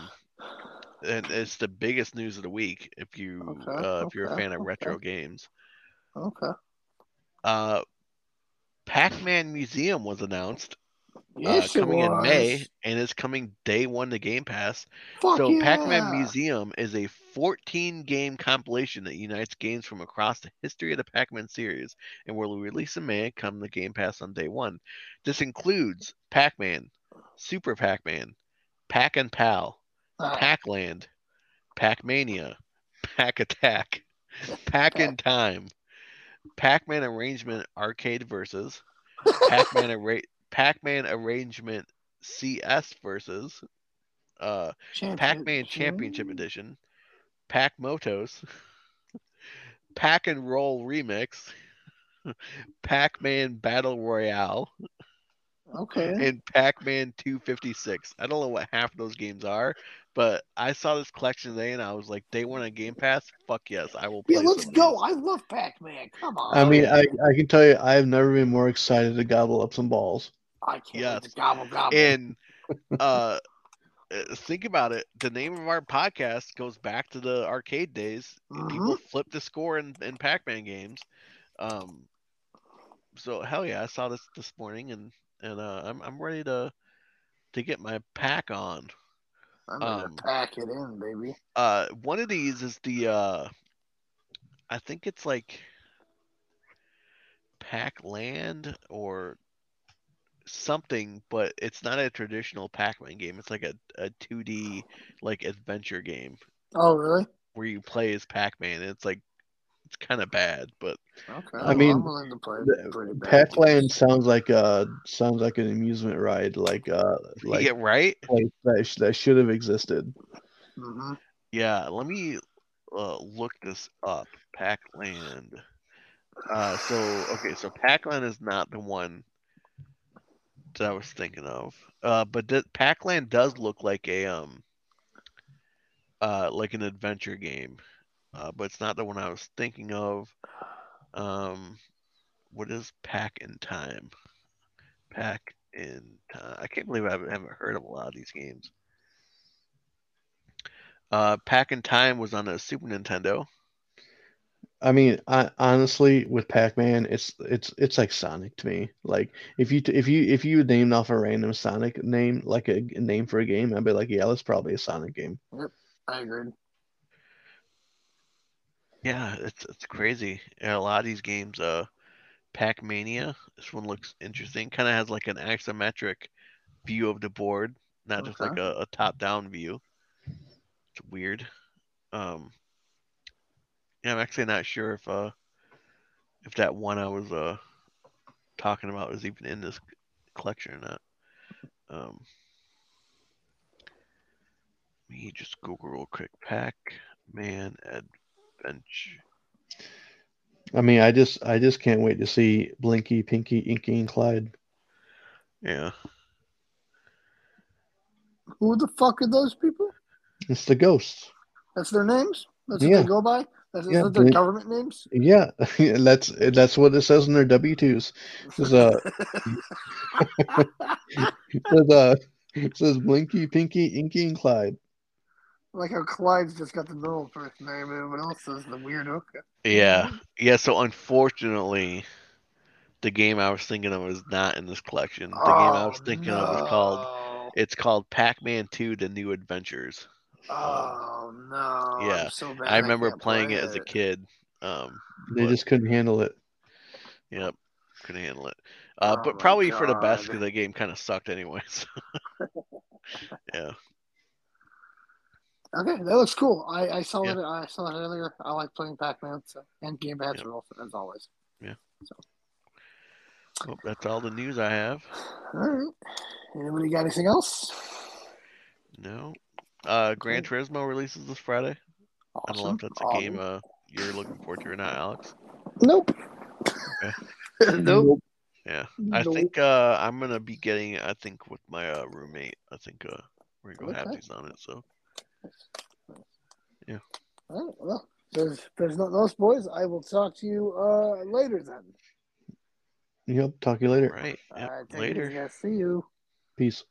and it's the biggest news of the week. If you Okay, uh, if you're a fan of retro games, Okay. uh, Pac-Man Museum was announced Yes, it coming in May, and it's coming day one to Game Pass. Fuck so yeah. Pac-Man Museum is a 14 game compilation that unites games from across the history of the Pac-Man series and will release in May come the Game Pass on day one. This includes Pac-Man, Super Pac-Man, Pac and Pal, Ah, Pac-Land, Pac-Mania, Pac-Attack, Pac in Time, Pac-Man Arrangement Arcade versus Pac-Man Arra- Pac-Man Arrangement CS versus uh Pac-Man Championship Edition, Pac Motos, Pac and Roll Remix, Pac-Man Battle Royale, Okay. and Pac-Man 256. I don't know what half of those games are, but I saw this collection today and I was like, day one on Game Pass. Fuck yes, I will play. Yeah, let's some go. I love Pac-Man. Come on. I mean. I, I can tell you, I have never been more excited to gobble up some balls. I can't Yes. gobble gobble. And uh, uh, think about it. The name of our podcast goes back to the arcade days. Mhm. People flip the score in, in Pac-Man games. Um, so hell yeah, I saw this this morning, and and uh, I'm I'm ready to to get my pack on. I'm gonna um, pack it in, baby. Uh, one of these is the uh, I think it's like Pac Land or something, but it's not a traditional Pac-Man game. It's like a, a 2D like adventure game Oh, really? where you play as Pac-Man. It's like it's kind of bad, but Okay. I well, mean, I'm willing to play the- Pac-Land sounds like a sounds like an amusement ride, like uh like yeah, right. place that sh- that should have existed. hmm Yeah, let me uh, look this up. Pac-Land. Uh, so okay, so Pac-Land is not the one that I was thinking of. Uh, but th- Pac-Land does look like a um, uh, like an adventure game. Uh, but it's not the one I was thinking of. Um, what is Pac in Time? Pac in Time. I can't believe I haven't, heard of a lot of these games. Uh, Pac in Time was on a Super Nintendo. I mean, I, honestly, with Pac-Man, it's it's it's like Sonic to me. Like if you if you if you named off a random Sonic name, like a, a name for a game, I'd be like, yeah, that's probably a Sonic game. Yep, I agree. Yeah, it's it's crazy. Yeah, a lot of these games, uh, Pac Mania. This one looks interesting. Kind of has like an isometric view of the board, not just like a, a top-down view. It's weird. Um, yeah, I'm actually not sure if uh if that one I was uh talking about is even in this collection or not. Um, let me just Google real quick. Pac Man Adventure. I mean, I just I just can't wait to see Blinky, Pinky, Inky, and Clyde. Yeah. Who the fuck are those people? It's the ghosts. That's their names. That's what Yeah. they go by. That's Yeah, their they- government names. Yeah, that's that's what it says in their W twos. Says uh, says uh, it says Blinky, Pinky, Inky, and Clyde. like how Clyde's just got the normal first name, and everyone else is the weird hooker. Yeah. Yeah, so unfortunately the game I was thinking of is not in this collection. The game I was Oh, thinking of was called it's called Pac-Man 2 The New Adventures. Oh no! Yeah, I'm so bad I remember can't playing play it as a kid. Um They But- just couldn't handle it. yep, couldn't handle it. Uh Oh but my probably for the best cuz the game kind of sucked anyways. yeah. Okay, that looks cool. I, I saw Yeah. it. I saw it earlier. I like playing Pac-Man so, and Game Pass Yep. are also as always. Yeah. So. Well, that's all the news I have. All right. Anybody got anything else? No. Uh, Gran Turismo releases this Friday. Awesome. I don't know if that's a Awesome. game uh, you're looking forward to or not, Alex. Nope. Okay. nope. Yeah. I Nope. think uh, I'm gonna be getting. I think with my uh, roommate. I think uh, we're gonna go have these on it. So yeah. All right, well, there's there's nothing else, boys. I will talk to you uh later then. Yep. Talk to you later. right. Yep, right, take it later. easy, guys. See you. Peace.